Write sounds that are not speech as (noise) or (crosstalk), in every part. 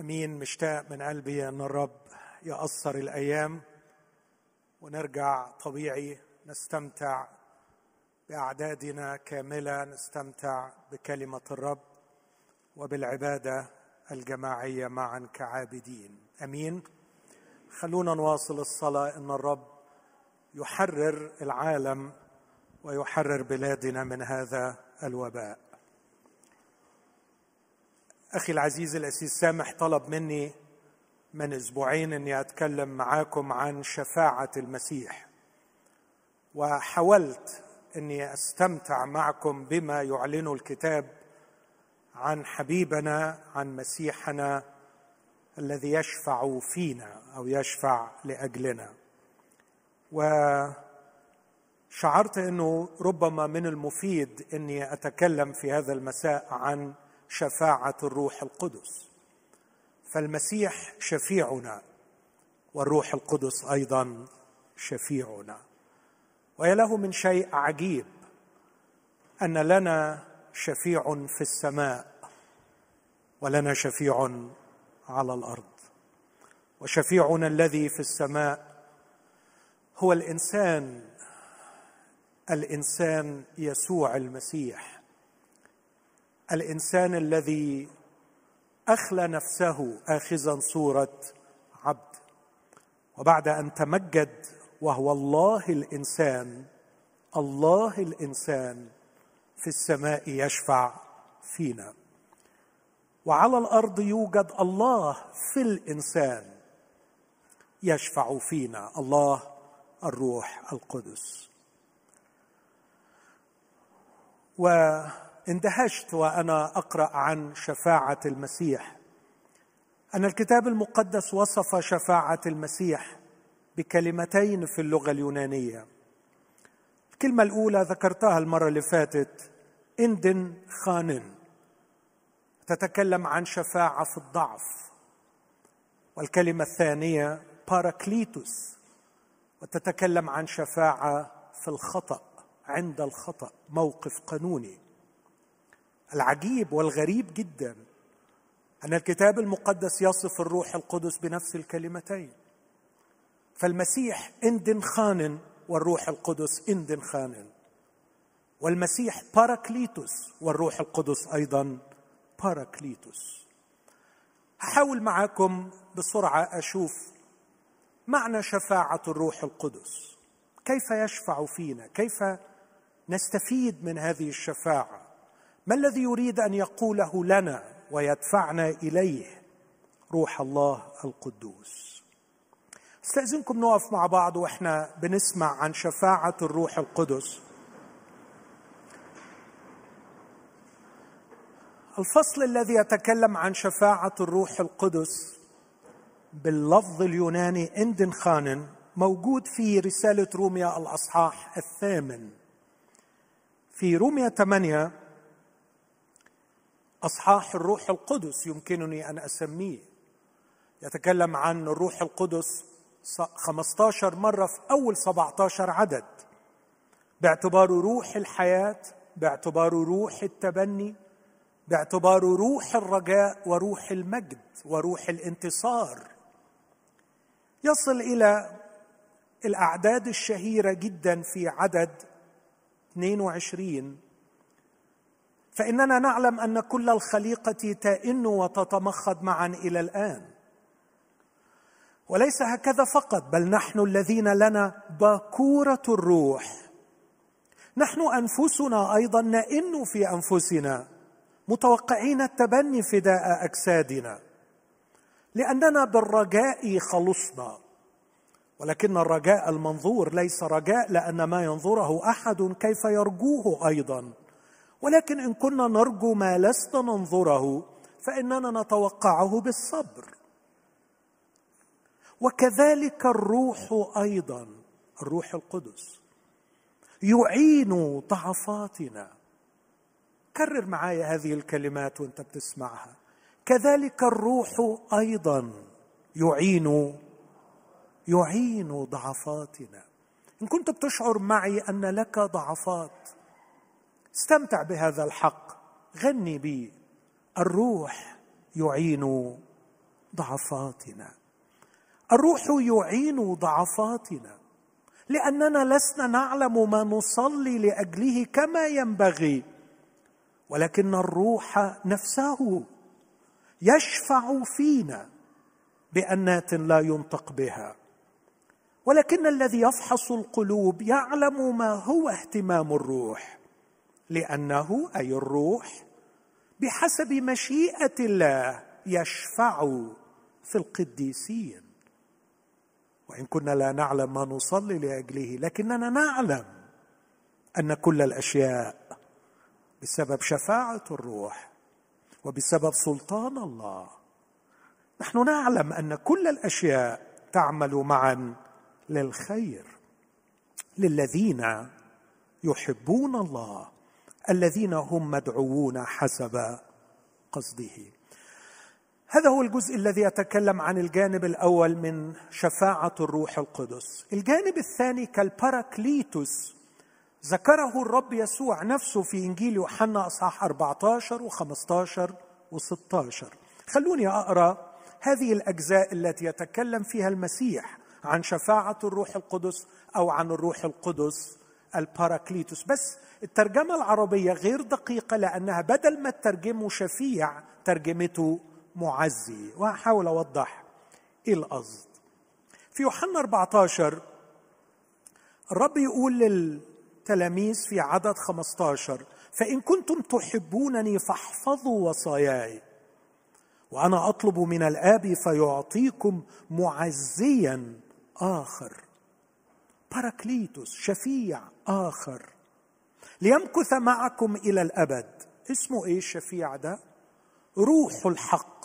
أمين مشتاق من قلبي إن الرب يقصر الأيام ونرجع طبيعي نستمتع بأعدادنا كاملة نستمتع بكلمة الرب وبالعبادة الجماعية معا كعابدين. أمين. خلونا نواصل الصلاة. إن الرب يحرر العالم ويحرر بلادنا من هذا الوباء. أخي العزيز الأسيس سامح طلب مني من أسبوعين أني أتكلم معاكم عن شفاعة المسيح. وحاولت أني أستمتع معكم بما يعلنه الكتاب عن حبيبنا عن مسيحنا الذي يشفع فينا أو يشفع لأجلنا. وشعرت أنه ربما من المفيد أني أتكلم في هذا المساء عن شفاعة الروح القدس. فالمسيح شفيعنا والروح القدس أيضا شفيعنا. ويا له من شيء عجيب أن لنا شفيع في السماء ولنا شفيع على الأرض. وشفيعنا الذي في السماء هو الإنسان الإنسان يسوع المسيح. الإنسان الذي أخلى نفسه اخذا صورة عبد وبعد أن تمجد وهو الله الإنسان الله الإنسان في السماء يشفع فينا. وعلى الأرض يوجد الله في الإنسان يشفع فينا الله الروح القدس. و اندهشت وأنا أقرأ عن شفاعة المسيح. أن الكتاب المقدس وصف شفاعة المسيح بكلمتين في اللغة اليونانية. الكلمة الأولى ذكرتها المرة اللي فاتت إندن خانن. تتكلم عن شفاعة في الضعف. والكلمة الثانية باراكليتوس وتتكلم عن شفاعة في الخطأ عند الخطأ موقف قانوني. العجيب والغريب جدا أن الكتاب المقدس يصف الروح القدس بنفس الكلمتين. فالمسيح إندن خان والروح القدس إندن خان والمسيح باراكليتوس والروح القدس أيضا باراكليتوس هحاول معاكم بسرعة أشوف معنى شفاعة الروح القدس. كيف يشفع فينا؟ كيف نستفيد من هذه الشفاعة؟ ما الذي يريد أن يقوله لنا ويدفعنا إليه روح الله القدوس؟ استأذنكم نقف مع بعض وإحنا بنسمع عن شفاعة الروح القدس. الفصل الذي يتكلم عن شفاعة الروح القدس باللفظ اليوناني اندن خانن موجود في رسالة روميا الأصحاح الثامن. في روميا 8 أصحاح الروح القدس يمكنني أن أسميه. يتكلم عن الروح القدس 15 مرة في أول 17 عدد باعتباره روح الحياة باعتباره روح التبني باعتباره روح الرجاء وروح المجد وروح الانتصار. يصل إلى الأعداد الشهيرة جدا في عدد 22 فإننا نعلم أن كل الخليقة تئن وتتمخض معا إلى الآن. وليس هكذا فقط بل نحن الذين لنا باكورة الروح. نحن أنفسنا أيضا نئن في أنفسنا متوقعين التبني فداء أجسادنا. لأننا بالرجاء خلصنا. ولكن الرجاء المنظور ليس رجاء لأن ما ينظره أحد كيف يرجوه أيضا. ولكن إن كنا نرجو ما لسنا ننظره فإننا نتوقعه بالصبر. وكذلك الروح أيضا الروح القدس يعين ضعفاتنا. كرر معايا هذه الكلمات وأنت بتسمعها. كذلك الروح أيضا يعين يعين ضعفاتنا. إن كنت بتشعر معي أن لك ضعفات استمتع بهذا الحق. غني بي. الروح يعين ضعفاتنا. الروح يعين ضعفاتنا. لأننا لسنا نعلم ما نصلي لأجله كما ينبغي. ولكن الروح نفسه يشفع فينا بأنات لا ينطق بها. ولكن الذي يفحص القلوب يعلم ما هو اهتمام الروح. لأنه أي الروح بحسب مشيئة الله يشفع في القديسين. وإن كنا لا نعلم ما نصلي لأجله لكننا نعلم أن كل الأشياء بسبب شفاعة الروح وبسبب سلطان الله. نحن نعلم أن كل الأشياء تعمل معا للخير للذين يحبون الله. الذين هم مدعوون حسب قصده. هذا هو الجزء الذي يتكلم عن الجانب الأول من شفاعة الروح القدس. الجانب الثاني كالباراكليتوس. ذكره الرب يسوع نفسه في إنجيل يوحنا أصحاح 14 و15 و16 خلوني أقرأ هذه الأجزاء التي يتكلم فيها المسيح عن شفاعة الروح القدس أو عن الروح القدس الباراكليتوس. بس الترجمة العربية غير دقيقة لأنها بدل ما ترجمه شفيع ترجمته معزي. وهحاول أوضح إيه القصد. في يوحنا 14 الرب يقول للتلاميذ في عدد 15 فإن كنتم تحبونني فاحفظوا وصاياي وأنا أطلب من الآب فيعطيكم معزيا آخر. باراكليتوس شفيع آخر. ليمكث معكم إلى الأبد. اسمه إيه الشفيع ده؟ روح الحق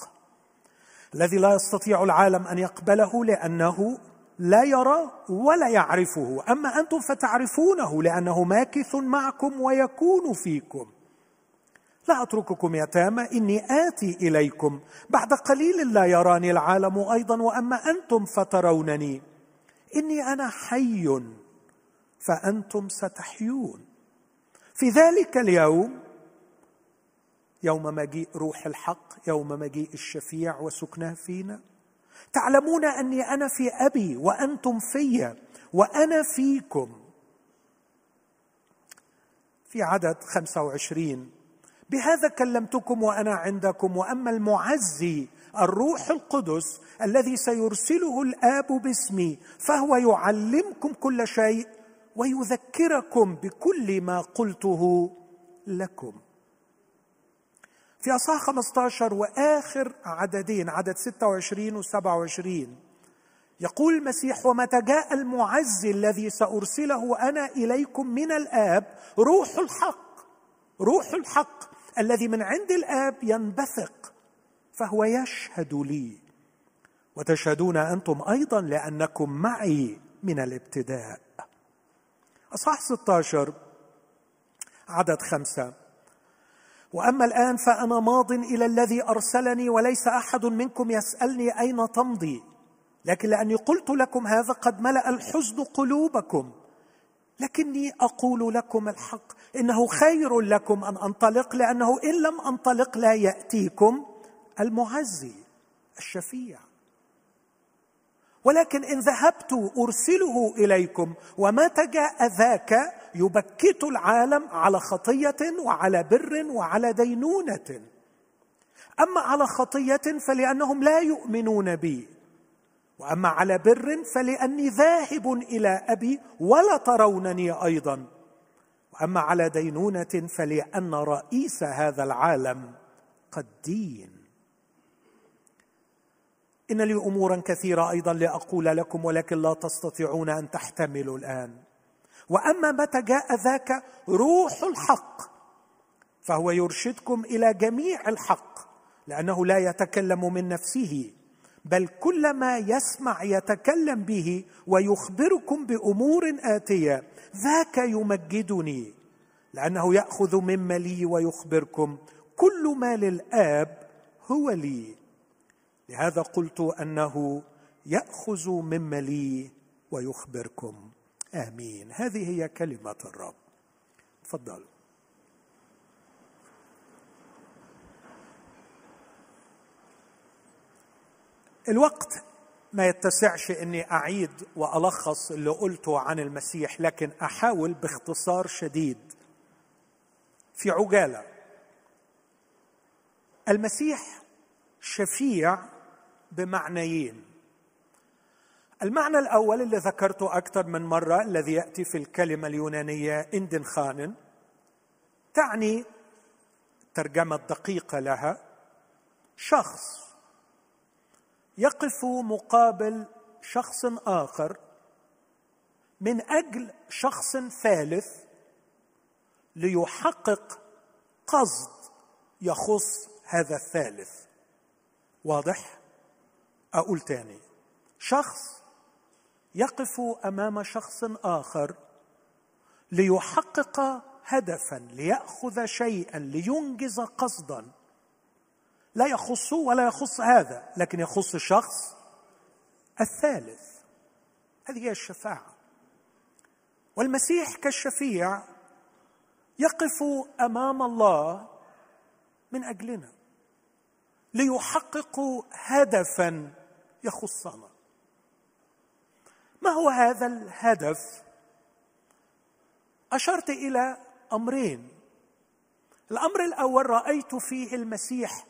الذي لا يستطيع العالم أن يقبله لأنه لا يرى ولا يعرفه. أما أنتم فتعرفونه لأنه ماكث معكم ويكون فيكم. لا أترككم يتامى إني آتي إليكم. بعد قليل لا يراني العالم أيضا وأما أنتم فترونني. إني أنا حي فأنتم ستحيون. في ذلك اليوم يوم مجيء روح الحق يوم مجيء الشفيع وسكنه فينا تعلمون أني أنا في أبي وأنتم في وأنا فيكم. في عدد 25 بهذا كلمتكم وأنا عندكم وأما المعزي الروح القدس الذي سيرسله الآب باسمي فهو يعلمكم كل شيء ويذكركم بكل ما قلته لكم. في أصحاح 15 وآخر عددين عدد 26 و 27 يقول المسيح ومتى جاء المعزي الذي سأرسله أنا إليكم من الآب روح الحق روح الحق الذي من عند الآب ينبثق فهو يشهد لي. وتشهدون أنتم أيضا لأنكم معي من الابتداء. أصحاح 16 عدد خمسة. وأما الآن فأنا ماض إلى الذي أرسلني وليس أحد منكم يسألني أين تمضي. لكن لأني قلت لكم هذا قد ملأ الحزن قلوبكم. لكني أقول لكم الحق. إنه خير لكم أن أنطلق لأنه إن لم أنطلق لا يأتيكم المعزي الشفيع. ولكن إن ذهبت أرسله إليكم ومتى جاء ذاك يبكت العالم على خطية وعلى بر وعلى دينونة. أما على خطية فلأنهم لا يؤمنون بي وأما على بر فلأني ذاهب إلى أبي ولا ترونني أيضا وأما على دينونة فلأن رئيس هذا العالم قد دين إن لي أمورا كثيرة أيضا لأقول لكم ولكن لا تستطيعون أن تحتملوا الآن. وأما متى جاء ذاك روح الحق فهو يرشدكم إلى جميع الحق لأنه لا يتكلم من نفسه بل كل ما يسمع يتكلم به ويخبركم بأمور آتية. ذاك يمجدني لأنه يأخذ مما لي ويخبركم. كل ما للآب هو لي. لهذا قلت أنه يأخذ مما لي ويخبركم. آمين. هذه هي كلمة الرب. تفضل. الوقت ما يتسعش إني أعيد وألخص اللي قلته عن المسيح لكن أحاول باختصار شديد. في عجالة. المسيح شفيع بمعنيين. المعنى الأول اللي ذكرته أكثر من مرة الذي يأتي في الكلمة اليونانية اندن خانن تعني الترجمه الدقيقه لها شخص. يقف مقابل شخص آخر من أجل شخص ثالث ليحقق قصد يخص هذا الثالث. واضح؟ أقول تاني. شخص يقف أمام شخص آخر ليحقق هدفا ليأخذ شيئا لينجز قصدا. لا يخصه ولا يخص هذا لكن يخص الشخص الثالث. هذه هي الشفاعة. والمسيح كالشفيع يقف أمام الله من أجلنا ليحققوا هدفا يخصنا. ما هو هذا الهدف؟ أشرت إلى أمرين. الأمر الأول رأيت فيه المسيح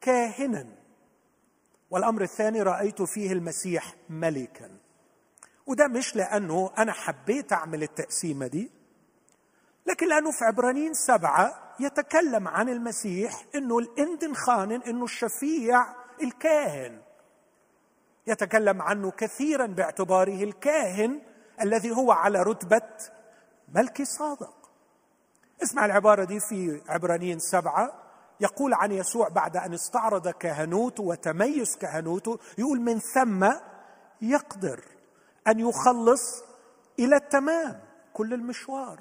كاهنا. والأمر الثاني رأيت فيه المسيح ملكا. وده مش لأنه أنا حبيت أعمل التقسيمة دي لكن لأنه في عبرانيين سبعة يتكلم عن المسيح إنه الإندن خانن إنه الشفيع الكاهن. يتكلم عنه كثيرا باعتباره الكاهن الذي هو على رتبة ملك صادق. اسمع العبارة دي في عبرانيين سبعة. يقول عن يسوع بعد أن استعرض كهنوته وتميز كهنوته يقول من ثم يقدر أن يخلص إلى التمام كل المشوار.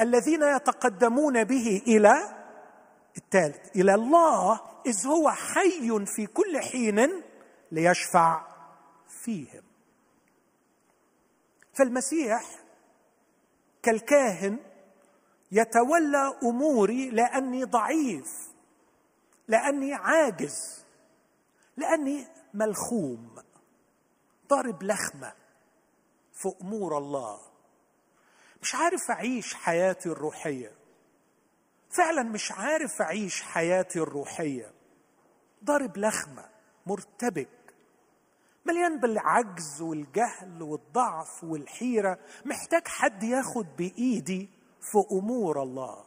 الذين يتقدمون به إلى الثالث إلى الله إذ هو حي في كل حين ليشفع فيهم. فالمسيح كالكاهن يتولى أموري لأني ضعيف لأني عاجز لأني ملخوم ضارب لخمة في امور الله. مش عارف أعيش حياتي الروحية. فعلا مش عارف أعيش حياتي الروحية. ضارب لخمة مرتبك. مليان بالعجز والجهل والضعف والحيرة محتاج حد ياخد بإيدي في أمور الله.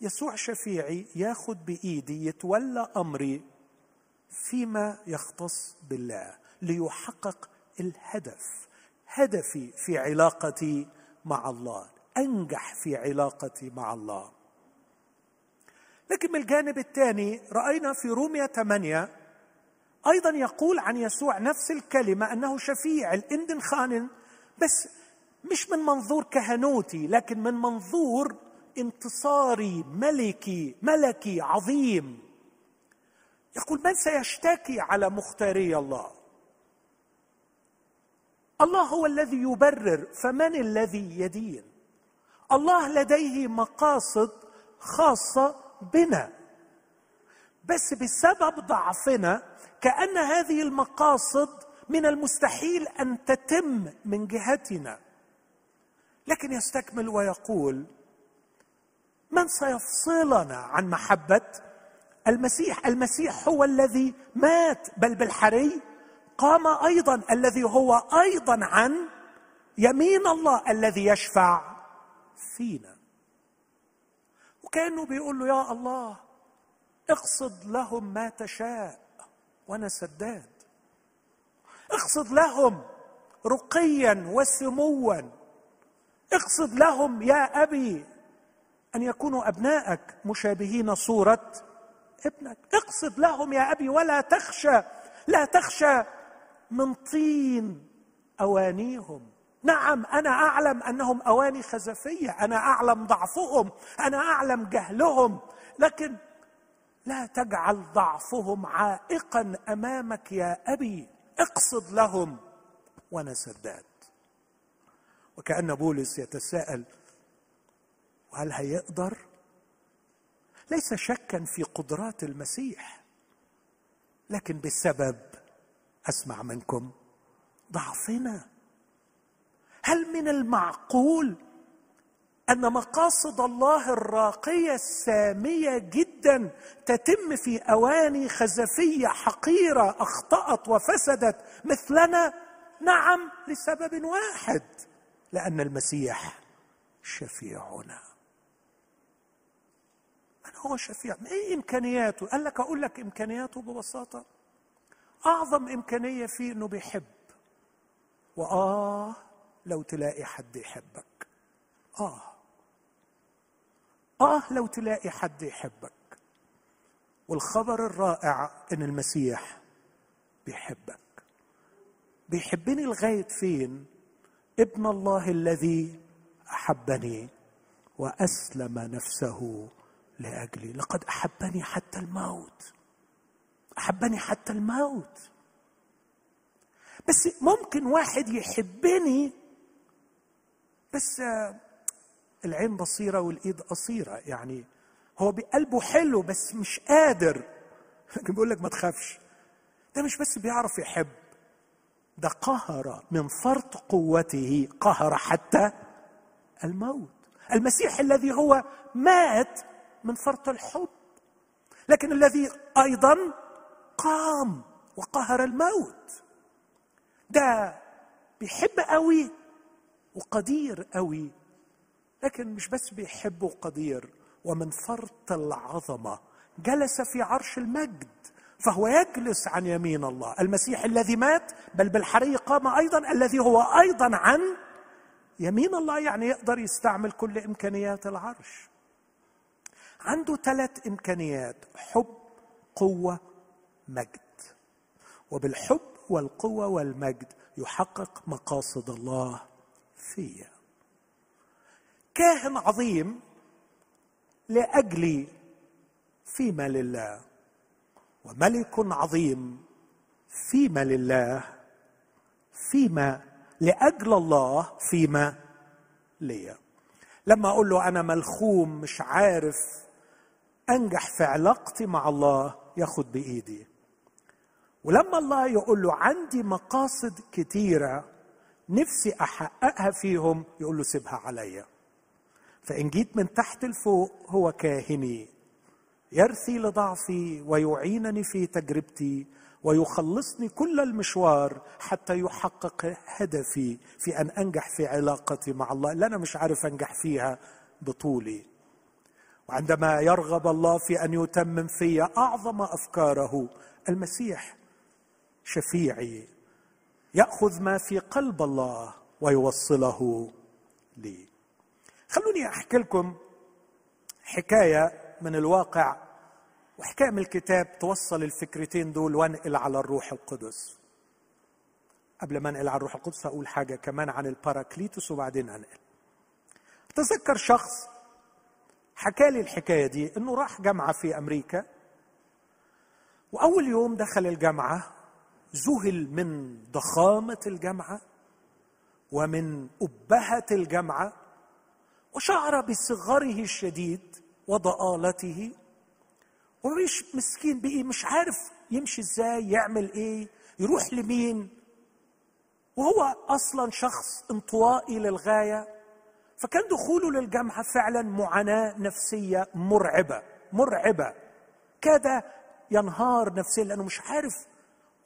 يسوع شفيعي ياخد بإيدي يتولى أمري فيما يختص بالله ليحقق الهدف هدفي في علاقتي مع الله أنجح في علاقتي مع الله. لكن من الجانب الثاني رأينا في روميا 8 أيضا يقول عن يسوع نفس الكلمة أنه شفيع الاندن خانن بس مش من منظور كهنوتي لكن من منظور انتصاري ملكي ملكي عظيم. يقول من سيشتكي على مختاري الله؟ الله هو الذي يبرر فمن الذي يدين. الله لديه مقاصد خاصة بنا. بس بسبب ضعفنا كأن هذه المقاصد من المستحيل أن تتم من جهتنا. لكن يستكمل ويقول من سيفصلنا عن محبة المسيح؟ المسيح هو الذي مات بل بالحري قام أيضا الذي هو أيضا عن يمين الله الذي يشفع فينا. وكأنه بيقول له يا الله اقصد لهم ما تشاء. وأنا سداد. اقصد لهم رقيا وسموا. اقصد لهم يا أبي أن يكونوا أبنائك مشابهين صورة ابنك. اقصد لهم يا أبي ولا تخشى لا تخشى من طين أوانيهم. نعم أنا أعلم أنهم أواني خزفية أنا أعلم ضعفهم أنا أعلم جهلهم. لكن لا تجعل ضعفهم عائقا أمامك يا أبي. اقصد لهم وأنا سداد. وكأن بولس يتساءل وهل هيقدر؟ ليس شكا في قدرات المسيح لكن بسبب أسمع منكم ضعفنا. هل من المعقول أن مقاصد الله الراقية السامية جدا تتم في أواني خزفية حقيرة أخطأت وفسدت مثلنا. نعم لسبب واحد لأن المسيح شفيعنا من هو شفيع؟ إيه إمكانياته؟ قال لك أقول لك إمكانياته ببساطة. أعظم إمكانية فيه إنه بيحب. وآه لو تلاقي حد يحبك. آه آه لو تلاقي حد يحبك. والخبر الرائع إن المسيح بيحبك. بيحبني لغاية فين؟ ابن الله الذي أحبني وأسلم نفسه لأجلي. لقد أحبني حتى الموت. أحبني حتى الموت. بس ممكن واحد يحبني بس العين بصيرة والإيد قصيرة يعني هو بقلبه حلو بس مش قادر. (laughs) لكن بيقول لك ما تخافش ده مش بس بيعرف يحب ده قهر من فرط قوته قهر حتى الموت. المسيح الذي هو مات من فرط الحب لكن الذي أيضا قام وقهر الموت. ده بيحب قوي وقدير قوي. لكن مش بس بيحب وقدير ومن فرط العظمة جلس في عرش المجد فهو يجلس عن يمين الله. المسيح الذي مات بل بالحري قام أيضا الذي هو أيضا عن يمين الله يعني يقدر يستعمل كل إمكانيات العرش. عنده ثلاث إمكانيات حب قوة مجد. وبالحب والقوة والمجد يحقق مقاصد الله فيه كاهن عظيم لأجلي فيما لله وملك عظيم فيما لله فيما لأجل الله فيما لي لما أقول له أنا ملخوم مش عارف أنجح في علاقتي مع الله ياخد بإيدي. ولما الله يقول له عندي مقاصد كتيرة نفسي أحققها فيهم يقول له سيبها عليا. فإن جيت من تحت لفوق هو كاهني يرثي لضعفي ويعينني في تجربتي ويخلصني كل المشوار حتى يحقق هدفي في أن أنجح في علاقتي مع الله. اللي أنا مش عارف أنجح فيها بطولي. وعندما يرغب الله في أن يتمم في أعظم أفكاره المسيح شفيعي يأخذ ما في قلب الله ويوصله لي. خلوني أحكي لكم حكاية من الواقع وحكاية من الكتاب توصل الفكرتين دول وانقل على الروح القدس. قبل ما أنقل على الروح القدس أقول حاجة كمان عن الباراكليتوس وبعدين أنقل. تذكر شخص حكى لي الحكاية دي إنه راح جامعة في أمريكا وأول يوم دخل الجامعة ذهل من ضخامة الجامعة ومن أبهة الجامعة وشعر بصغره الشديد وضآلته. ومش مسكين بقي مش عارف يمشي إزاي يعمل إيه يروح لمين. وهو أصلا شخص انطوائي للغاية. فكان دخوله للجامعه فعلا معاناة نفسية مرعبة مرعبة. كاد ينهار نفسيا لأنه مش عارف.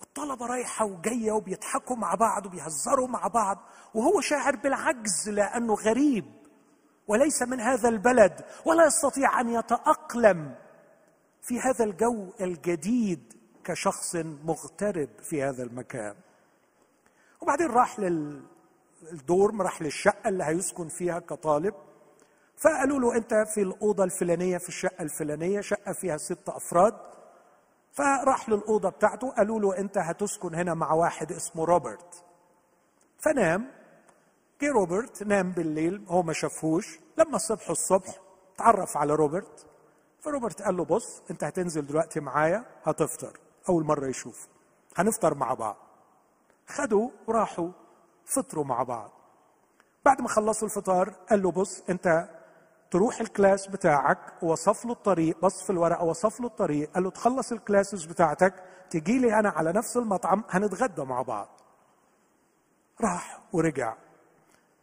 الطلبه رايحة وجاية وبيضحكوا مع بعض وبيهزروا مع بعض. وهو شاعر بالعجز لأنه غريب. وليس من هذا البلد ولا يستطيع أن يتأقلم في هذا الجو الجديد كشخص مغترب في هذا المكان. وبعدين راح للدورم راح للشقة اللي هيسكن فيها كطالب. فقالوا له أنت في الأوضة الفلانية في الشقة الفلانية شقة فيها ست أفراد. فراح للأوضة بتاعته قالوا له أنت هتسكن هنا مع واحد اسمه روبرت. فنام. جه روبرت نام بالليل هو ما شافهوش. لما صبحوا الصبح تعرف على روبرت. فروبرت قال له بص أنت هتنزل دلوقتي معايا هتفطر أول مرة يشوف. هنفطر مع بعض. خدوا وراحوا فطروا مع بعض. بعد ما خلصوا الفطار قال له بص أنت تروح ال class بتاعك وصف له الطريق بص في الورقه وصف له الطريق. قال له تخلص ال classes بتاعتك تجي لي أنا على نفس المطعم هنتغدى مع بعض. راح ورجع.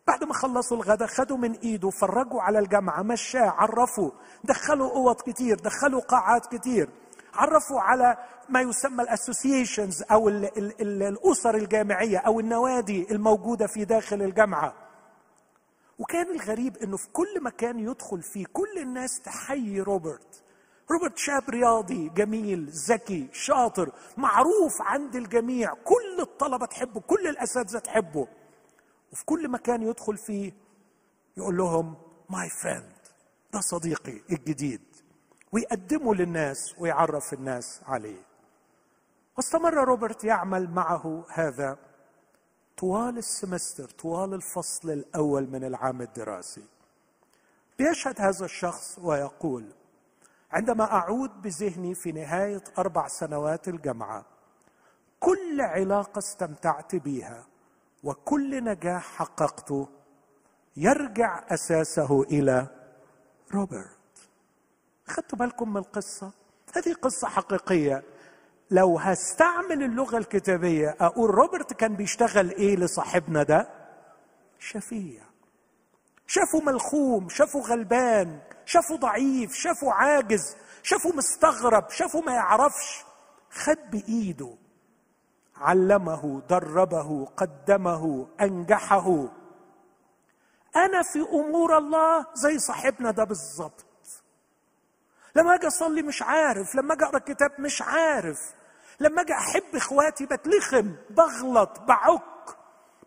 بعد ما خلصوا الغداء خدوا من إيده فرجوا على الجامعة مشاه عرفوا دخلوا أوض كتير دخلوا قاعات كتير عرفوا على ما يسمى الاسوسيشنز أو ال ال ال الأسر الجامعية أو النوادي الموجودة في داخل الجامعة. وكان الغريب إنه في كل مكان يدخل فيه كل الناس تحيي روبرت. روبرت شاب رياضي جميل ذكي شاطر معروف عند الجميع كل الطلبة تحبه كل الأساتذة تحبه. وفي كل مكان يدخل فيه يقول لهم my friend ده صديقي الجديد. ويقدمه للناس ويعرف الناس عليه. واستمر روبرت يعمل معه هذا طوال ال semester طوال الفصل الأول من العام الدراسي. بيشهد هذا الشخص ويقول عندما أعود بذهني في نهاية أربع سنوات الجامعة كل علاقة استمتعت بها وكل نجاح حققته يرجع أساسه إلى روبرت. خدتوا بالكم من القصة؟ هذه قصة حقيقية. لو هستعمل اللغة الكتابية أقول روبرت كان بيشتغل إيه لصاحبنا ده؟ شفيع شافه ملخوم شافه غلبان شافه ضعيف شافه عاجز شافه مستغرب شافه ما يعرفش. خد بإيده. علمه دربه قدمه أنجحه. أنا في أمور الله زي صاحبنا ده بالظبط. لما أجي أصلي مش عارف لما أجي أقرأ كتاب مش عارف. لما أجي أحب إخواتي بتلخم بغلط بعك.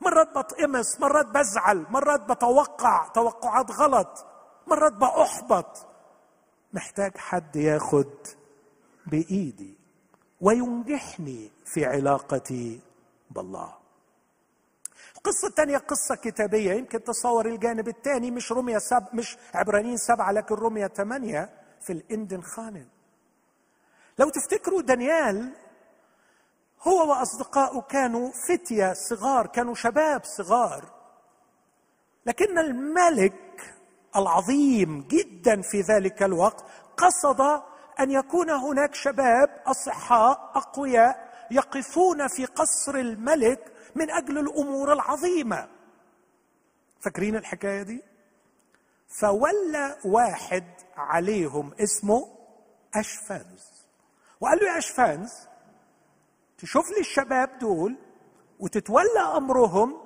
مرات بتقمص مرات بزعل مرات بتوقع توقعات غلط مرات بأحبط. محتاج حد ياخد بإيدي. وينجحني في علاقتي بالله. القصة الثانية قصة كتابية. يمكن تصور الجانب الثاني مش رمية سب مش عبرانيين سبعة لكن رمية ثمانية في الإندن خانن. لو تفتكروا دانيال هو وأصدقائه كانوا فتية صغار كانوا شباب صغار. لكن الملك العظيم جدا في ذلك الوقت قصد أن يكون هناك شباب أصحاء أقوياء يقفون في قصر الملك من أجل الأمور العظيمة. فاكرين الحكاية دي؟ فولى واحد عليهم اسمه أشفانز. وقال له يا أشفانز تشوف لي الشباب دول وتتولى أمرهم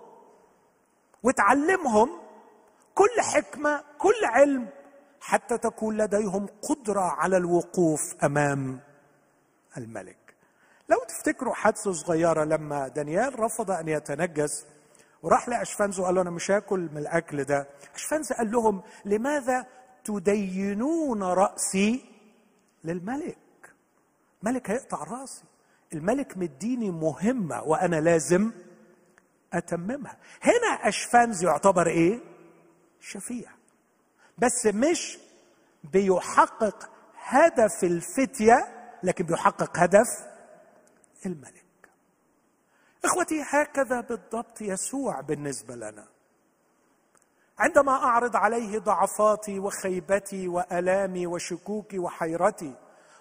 وتعلمهم كل حكمة كل علم حتى تكون لديهم قدرة على الوقوف أمام الملك. لو تفتكروا حادثة صغيرة لما دانيال رفض أن يتنجس وراح لاشفنز وقال له أنا مش هاكل من الأكل ده. اشفنز قال لهم لماذا تدينون رأسي للملك؟ ملك هيقطع رأسي. الملك مديني مهمة وأنا لازم أتممها. هنا اشفنز يعتبر إيه؟ شفيع. بس مش بيحقق هدف الفتية لكن بيحقق هدف الملك. إخوتي هكذا بالضبط يسوع بالنسبة لنا. عندما أعرض عليه ضعفاتي وخيبتي وألامي وشكوكي وحيرتي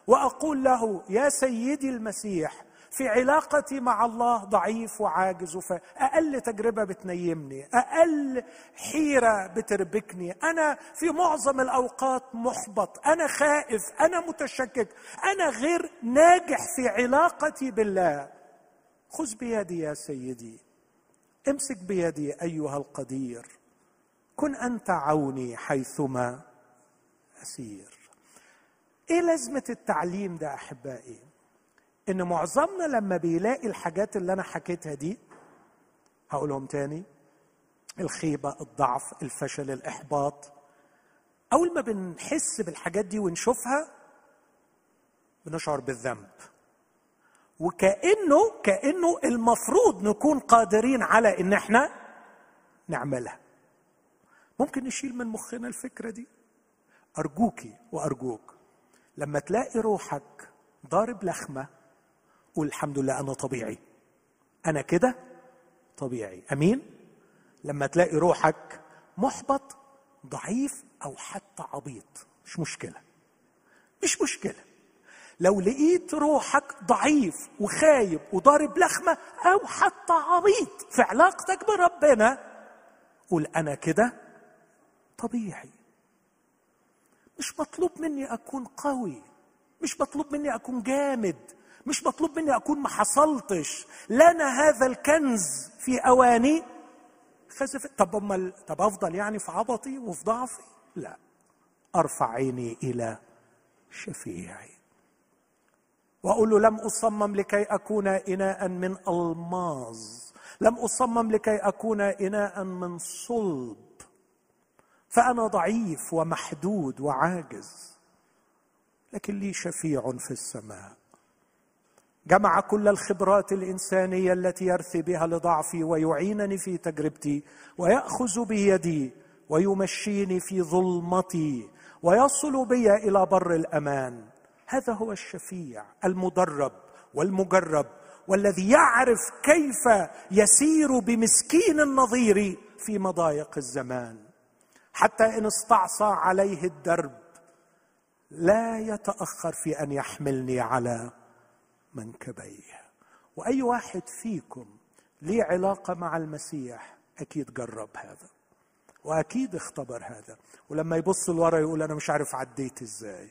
وأقول له يا سيدي المسيح في علاقتي مع الله ضعيف وعاجز فأقل تجربة بتنيمني أقل حيرة بتربكني. أنا في معظم الأوقات محبط أنا خائف أنا متشكك أنا غير ناجح في علاقتي بالله. خذ بيدي يا سيدي امسك بيدي أيها القدير. كن أنت عوني حيثما أسير. إيه لازمة التعليم ده أحبائي؟ إن معظمنا لما بيلاقي الحاجات اللي أنا حكيتها دي هقولهم تاني الخيبة الضعف الفشل الإحباط أول ما بنحس بالحاجات دي ونشوفها بنشعر بالذنب. وكأنه كأنه المفروض نكون قادرين على إن إحنا نعملها. ممكن نشيل من مخنا الفكرة دي؟ أرجوكي وأرجوك لما تلاقي روحك ضارب لخمة قول الحمد لله أنا طبيعي. أنا كده طبيعي. أمين؟ لما تلاقي روحك محبط ضعيف أو حتى عبيط. مش مشكلة. مش مشكلة. لو لقيت روحك ضعيف وخايب وضارب لخمة أو حتى عبيط في علاقتك بربنا قول أنا كده طبيعي. مش مطلوب مني أكون قوي. مش مطلوب مني أكون جامد. مش مطلوب مني أكون ما حصلتش. لنا هذا الكنز في أواني. خزف طب امال طب أفضل يعني في عبطي وفي ضعفي؟ لا. أرفع عيني إلى شفيعي. وأقول له لم أصمم لكي أكون اناء من ألماظ. لم أصمم لكي أكون اناء من صلب. فأنا ضعيف ومحدود وعاجز. لكن لي شفيع في السماء. جمع كل الخبرات الإنسانية التي يرثي بها لضعفي ويعينني في تجربتي ويأخذ بيدي ويمشيني في ظلمتي ويصل بي إلى بر الأمان. هذا هو الشفيع المدرب والمجرب والذي يعرف كيف يسير بمسكين النظير في مضايق الزمان. حتى إن استعصى عليه الدرب لا يتأخر في أن يحملني على منكبيه. وأي واحد فيكم ليه علاقة مع المسيح أكيد جرب هذا وأكيد اختبر هذا. ولما يبص لورا يقول أنا مش عارف عديت إزاي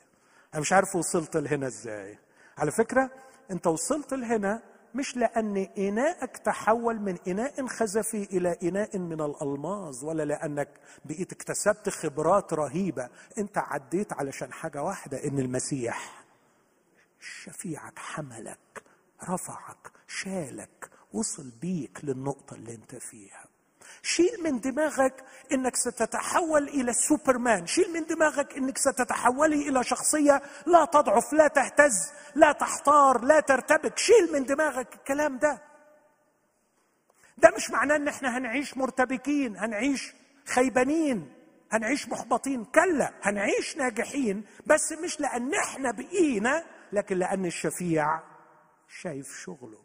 أنا مش عارف وصلت لهنا إزاي. على فكرة أنت وصلت لهنا مش لأن إناءك تحول من إناء خزفي إلى إناء من الألماظ ولا لأنك بقيت اكتسبت خبرات رهيبة. أنت عديت علشان حاجة واحدة إن المسيح شفيعك حملك رفعك شالك وصل بيك للنقطة اللي انت فيها. شيل من دماغك إنك ستتحول إلى سوبرمان. شيل من دماغك إنك ستتحولي إلى شخصية لا تضعف لا تهتز لا تحتار لا ترتبك. شيل من دماغك الكلام ده. ده مش معناه إن إحنا هنعيش مرتبكين هنعيش خيبانين هنعيش محبطين. كلا هنعيش ناجحين بس مش لأن إحنا بقينا لكن لأن الشفيع شايف شغله.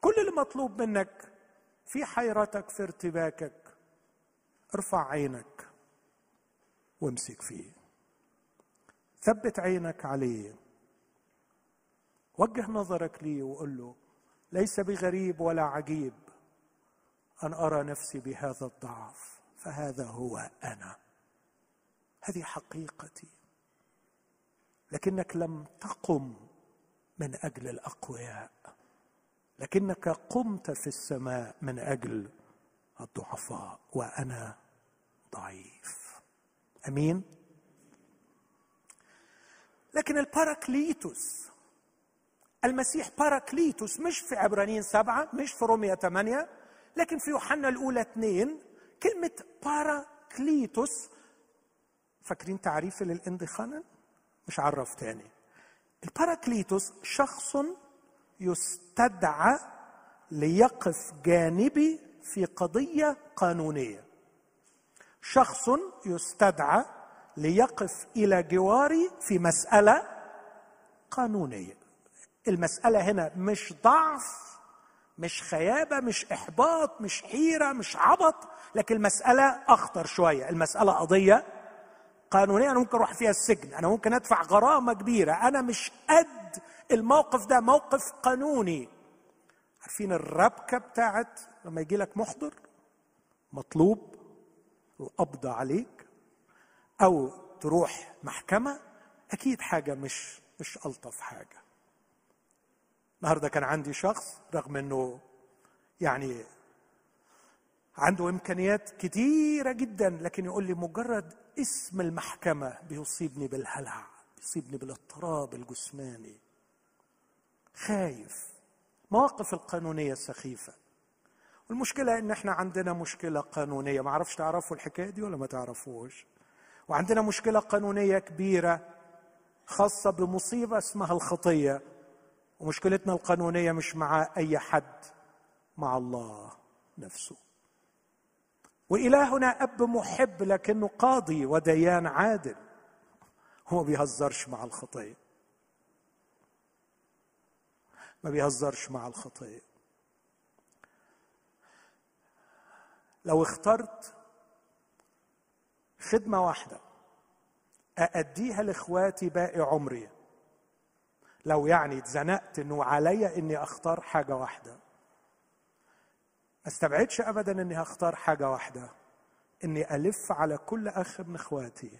كل اللي مطلوب منك في حيرتك في ارتباكك ارفع عينك وامسك فيه. ثبت عينك عليه. وجه نظرك لي وقل له ليس بغريب ولا عجيب أن أرى نفسي بهذا الضعف فهذا هو أنا. هذه حقيقتي. لكنك لم تقم من أجل الأقوياء. لكنك قمت في السماء من أجل الضعفاء وأنا ضعيف. أمين؟ لكن الباراكليتوس المسيح باراكليتوس مش في عبرانيين سبعة مش في رومية ثمانية لكن في يوحنا الأولى اثنين. كلمة باراكليتوس فاكرين تعريف للاندخانن مش عرف تاني. الباراكليتوس شخص يستدعى ليقف جانبي في قضية قانونية. شخص يستدعى ليقف إلى جواري في مسألة قانونية. المسألة هنا مش ضعف مش خيابة مش إحباط مش حيرة مش عبط لكن المسألة أخطر شوية. المسألة قضية قانونيه أنا ممكن أروح فيها السجن. أنا ممكن أدفع غرامة كبيرة. أنا مش قد الموقف ده. موقف قانوني. عارفين الربكة بتاعت لما يجي لك محضر؟ مطلوب القبض عليك أو تروح محكمة؟ أكيد حاجة مش مش ألطف حاجة. النهارده كان عندي شخص رغم إنه يعني عنده إمكانيات كتيرة جدا لكن يقول لي مجرد اسم المحكمة بيصيبني بالهلع بيصيبني بالاضطراب الجسماني. خايف. مواقف القانونية السخيفة والمشكلة إن إحنا عندنا مشكلة قانونية. ما أعرفش تعرفوا الحكاية دي ولا ما تعرفوش؟ وعندنا مشكلة قانونية كبيرة خاصة بمصيبة اسمها الخطية. ومشكلتنا القانونية مش مع أي حد مع الله نفسه. وإلهنا أب محب لكنه قاضي وديان عادل. هو ما بيهزرش مع الخطيه ما بيهزرش مع الخطيه لو اخترت خدمة واحدة أأديها لإخواتي باقي عمري لو يعني اتزنقت إنه عليا إني أختار حاجة واحدة. ما استبعدش ابدا إني هختار حاجة واحدة إني ألف على كل اخ من إخواتي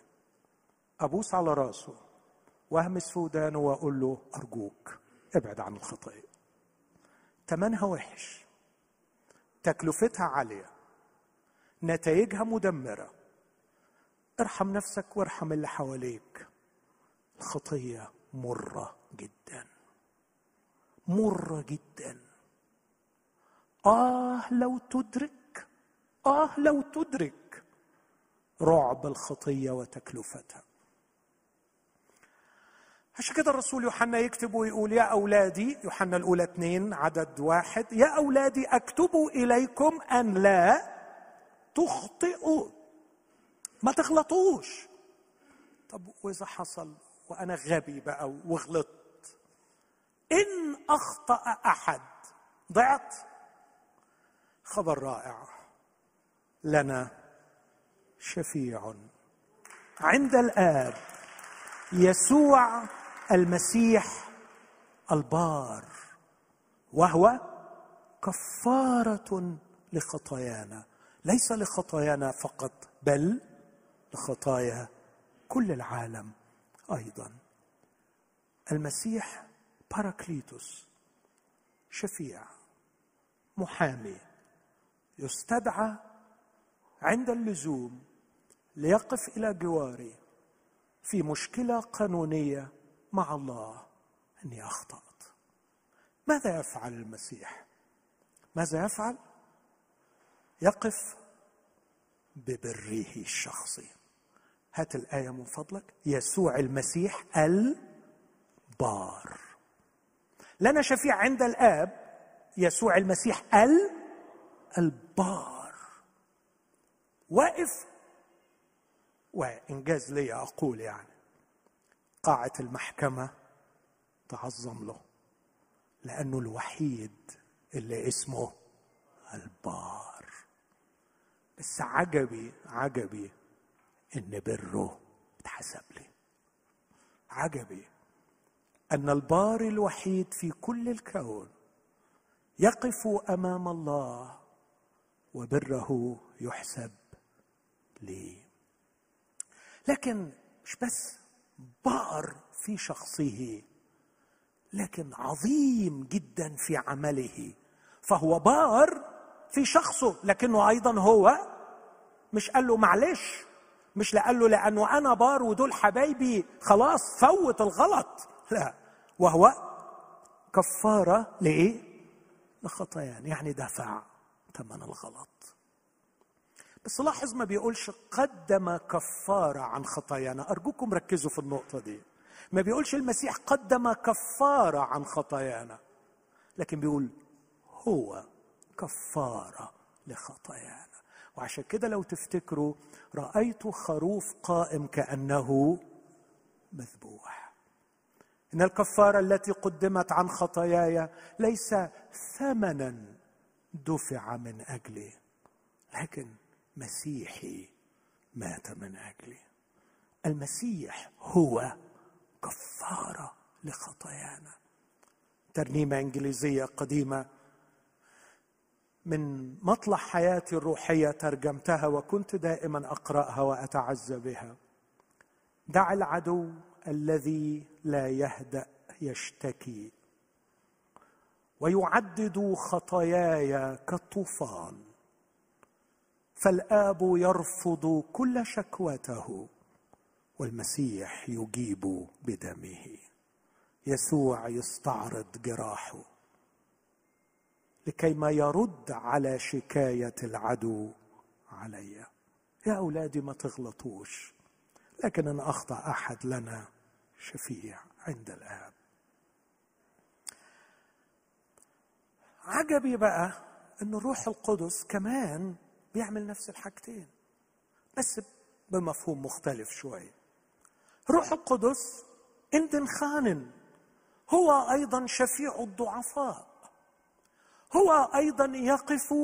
أبوس على راسه واهمس في ودانه وأقول له أرجوك ابعد عن الخطيه ثمنها وحش تكلفتها عالية نتائجها مدمرة. ارحم نفسك وارحم اللي حواليك. الخطية مرة جدا مرة جدا. آه لو تدرك آه لو تدرك رعب الخطية وتكلفتها. عشان كده الرسول يوحنا يكتب ويقول يا أولادي يوحنا الأولى اثنين عدد واحد يا أولادي أكتب إليكم أن لا تخطئوا ما تغلطوش. طب وإذا حصل وأنا غبي بقى وغلطت إن أخطأ أحد ضعت خبر رائع. لنا شفيع. عند الآب يسوع المسيح البار وهو كفارة لخطايانا. ليس لخطايانا فقط بل لخطايا كل العالم أيضا. المسيح باراكليتوس شفيع محامي. يستدعى عند اللزوم ليقف إلى جواري في مشكلة قانونية مع الله أني أخطأت. ماذا يفعل المسيح؟ ماذا يفعل؟ يقف ببره الشخصي. هات الآية من فضلك. يسوع المسيح البار. لنا شفيع عند الآب يسوع المسيح ال البار واقف. وإنجاز لي أقول يعني قاعة المحكمة تعظم له لأنه الوحيد اللي اسمه البار. بس عجبي عجبي إن بره اتحسب لي. عجبي أن البار الوحيد في كل الكون يقف أمام الله وبره يحسب لي. لكن مش بس بار في شخصه لكن عظيم جدا في عمله. فهو بار في شخصه لكنه أيضا هو مش قال له معلش مش قال له لأنه أنا بار ودول حبايبي خلاص فوت الغلط. لا وهو كفارة لإيه؟ لخطايان يعني دفع. ثمن الغلط. بس لاحظ ما بيقولش قدم كفارة عن خطايانا. أرجوكم ركزوا في النقطة دي. ما بيقولش المسيح قدم كفارة عن خطايانا لكن بيقول هو كفارة لخطايانا. وعشان كده لو تفتكروا رأيت خروف قائم كأنه مذبوح. إن الكفارة التي قدمت عن خطاياي ليس ثمنا دفع من أجله لكن مسيحي مات من أجلي. المسيح هو كفارة لخطايانا. ترنيمة إنجليزية قديمة. من مطلع حياتي الروحية ترجمتها وكنت دائما أقرأها واتعزى بها. دع العدو الذي لا يهدأ يشتكي. ويعدد خطاياي كالطوفان. فالآب يرفض كل شكوته والمسيح يجيب بدمه. يسوع يستعرض جراحه. لكي ما يرد على شكاية العدو علي. يا أولادي ما تغلطوش لكن إن أخطأ أحد لنا شفيع عند الآب. عجبي بقى إن الروح القدس كمان بيعمل نفس الحاجتين بس بمفهوم مختلف شوي. روح القدس إندن خانن هو أيضا شفيع الضعفاء هو أيضا يقف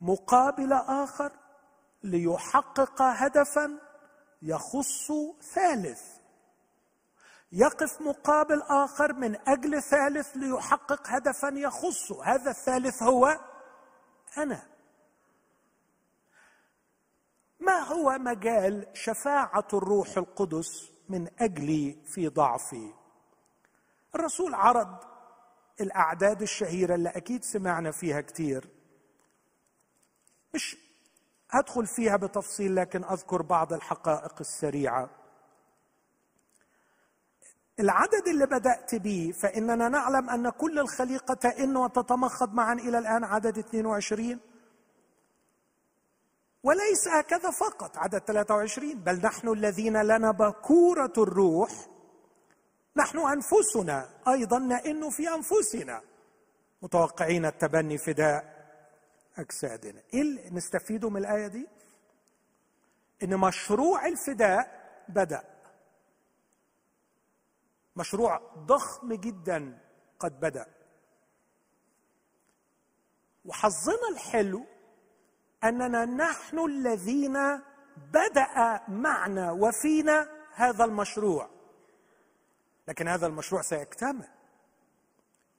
مقابل آخر ليحقق هدفا يخص ثالث. يقف مقابل آخر من أجل ثالث ليحقق هدفا يخصه هذا الثالث هو أنا. ما هو مجال شفاعة الروح القدس من اجلي في ضعفي الرسول عرض الأعداد الشهيرة اللي أكيد سمعنا فيها كتير. مش هدخل فيها بتفصيل لكن أذكر بعض الحقائق السريعة. العدد اللي بدأت به فإننا نعلم أن كل الخليقة تئن وتتمخض معا إلى الآن عدد 22 وليس هكذا فقط عدد 23 بل نحن الذين لنا بكورة الروح نحن أنفسنا أيضا نئن في أنفسنا. متوقعين التبني فداء أجسادنا. إيه اللي نستفيده من الآية دي؟ إن مشروع الفداء بدأ. مشروع ضخم جدا قد بدأ. وحظنا الحلو أننا نحن الذين بدأ معنا وفينا هذا المشروع. لكن هذا المشروع سيكتمل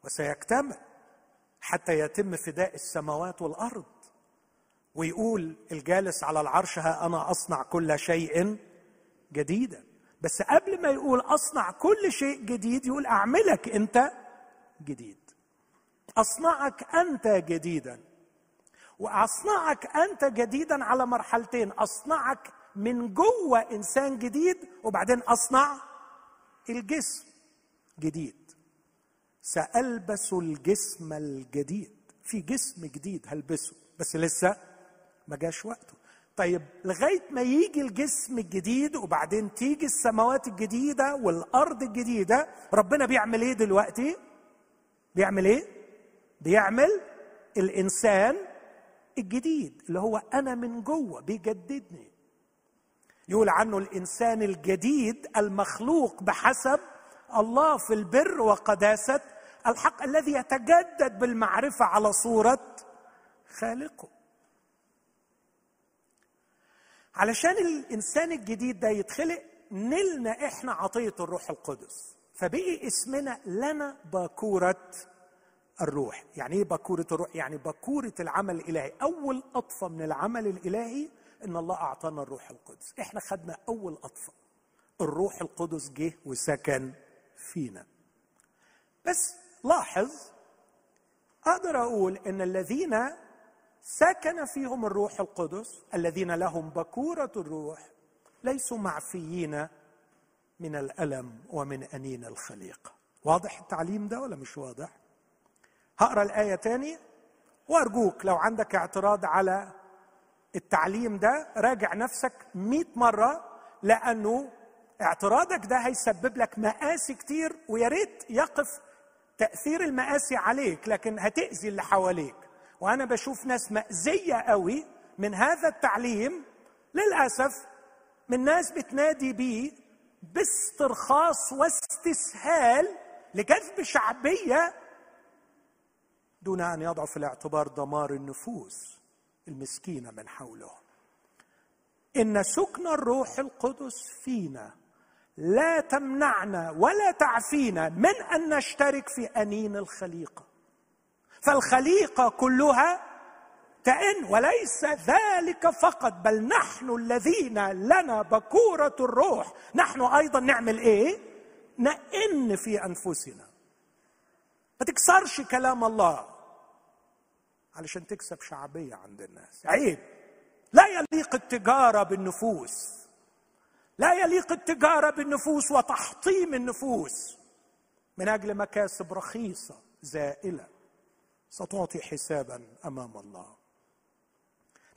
وسيكتمل حتى يتم فداء السماوات والأرض ويقول الجالس على العرش ها أنا أصنع كل شيء جديدا. بس قبل ما يقول اصنع كل شيء جديد يقول اعملك انت جديد. اصنعك انت جديدا. واصنعك انت جديدا على مرحلتين اصنعك من جوه انسان جديد وبعدين اصنع الجسم جديد. سألبس الجسم الجديد. في جسم جديد هلبسه بس لسه ما جاش وقته. طيب لغاية ما يجي الجسم الجديد وبعدين تيجي السماوات الجديدة والأرض الجديدة ربنا بيعمل إيه دلوقتي؟ بيعمل إيه؟ بيعمل الإنسان الجديد اللي هو أنا من جوه بيجددني. يقول عنه الإنسان الجديد المخلوق بحسب الله في البر وقداسة الحق الذي يتجدد بالمعرفة على صورة خالقه. علشان الإنسان الجديد ده يتخلق نلنا إحنا عطية الروح القدس. فبقي اسمنا لنا باكورة الروح. يعني إيه بكوره الروح؟ يعني بكوره العمل الإلهي. أول أطفة من العمل الإلهي إن الله أعطانا الروح القدس. إحنا خدنا أول أطفة. الروح القدس جه وسكن فينا. بس لاحظ أقدر أقول إن الذين سكن فيهم الروح القدس الذين لهم بكورة الروح ليسوا معفيين من الألم ومن أنين الخليقة. واضح التعليم ده ولا مش واضح؟ هقرأ الآية تاني وأرجوك لو عندك اعتراض على التعليم ده راجع نفسك مئة مرة لأنه اعتراضك ده هيسبب لك مآسي كتير ويا ريت يقف تأثير المآسي عليك لكن هتأذي اللي حواليك. وأنا بشوف ناس مأذية قوي من هذا التعليم للأسف من ناس بتنادي بيه باسترخاص واستسهال لجذب شعبية دون أن يضع في الاعتبار دمار النفوس المسكينة من حولهم إن سكن الروح القدس فينا لا تمنعنا ولا تعفينا من أن نشترك في أنين الخليقة. فالخليقة كلها تئن وليس ذلك فقط بل نحن الذين لنا بكورة الروح. نحن أيضا نعمل إيه؟ نئن في أنفسنا. ما تكسرش كلام الله. علشان تكسب شعبية عند الناس. عيب. لا يليق التجارة بالنفوس. لا يليق التجارة بالنفوس وتحطيم النفوس. من أجل مكاسب رخيصة زائلة. ستعطي حسابا أمام الله.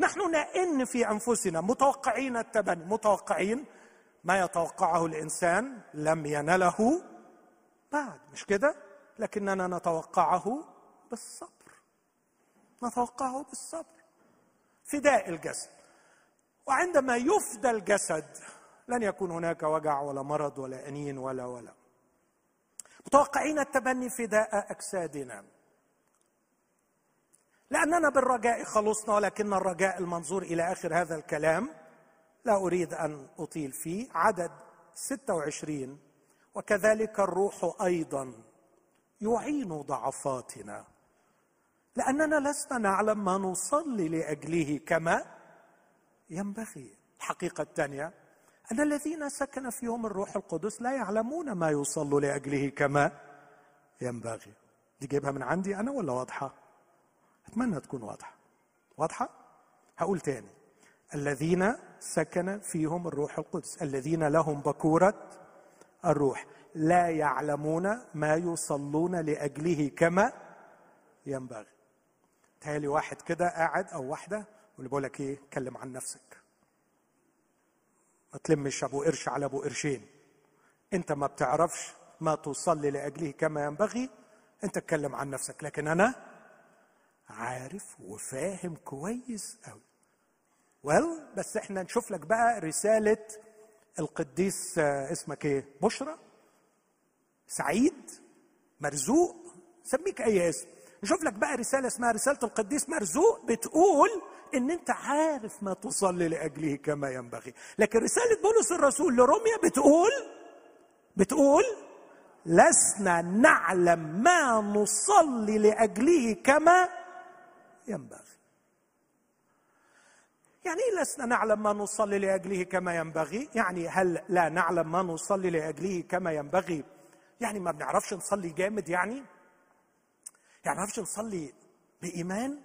نحن نئن في أنفسنا متوقعين التبني متوقعين ما يتوقعه الإنسان لم ينله بعد. مش كده؟ لكننا نتوقعه بالصبر. نتوقعه بالصبر. فداء الجسد. وعندما يفدى الجسد لن يكون هناك وجع ولا مرض ولا أنين ولا ولا متوقعين التبني فداء أجسادنا. لأننا بالرجاء خلصنا ولكن الرجاء المنظور إلى آخر هذا الكلام لا أريد أن أطيل فيه. عدد 26 وكذلك الروح أيضا يعين ضعفاتنا. لأننا لسنا نعلم ما نصلي لأجله كما ينبغي. الحقيقة الثانية أن الذين سكن فيهم الروح القدس لا يعلمون ما يصلوا لأجله كما ينبغي. دي جايبها من عندي أنا ولا واضحة؟ أتمنى تكون واضحة. واضحة؟ هقول تاني. الذين سكن فيهم الروح القدس. الذين لهم بكورة الروح. لا يعلمون ما يصلون لأجله كما ينبغي. تهيألي واحد كده قاعد أو واحدة واللي بقول لك إيه اتكلم عن نفسك. ما تلمش أبو قرش على أبو قرشين. أنت ما بتعرفش ما تصلي لأجله كما ينبغي. أنت اتكلم عن نفسك. لكن أنا عارف وفاهم كويس قوي. ويل بس إحنا نشوف لك بقى رسالة القديس آه، اسمك إيه؟ بشرى؟ سعيد؟ مرزوق؟ سميك أي اسم. نشوف لك بقى رسالة اسمها رسالة القديس مرزوق بتقول إن أنت عارف ما تصلي لأجله كما ينبغي. لكن رسالة بولس الرسول لروميا بتقول بتقول لسنا نعلم ما نصلي لأجله كما ينبغي. يعني إيه لسنا نعلم ما نصلي لأجله كما ينبغي. يعني هل لا نعلم ما نصلي لأجله كما ينبغي؟ يعني ما بنعرفش نصلي جامد يعني؟ يعني ما نعرفش نصلي بإيمان؟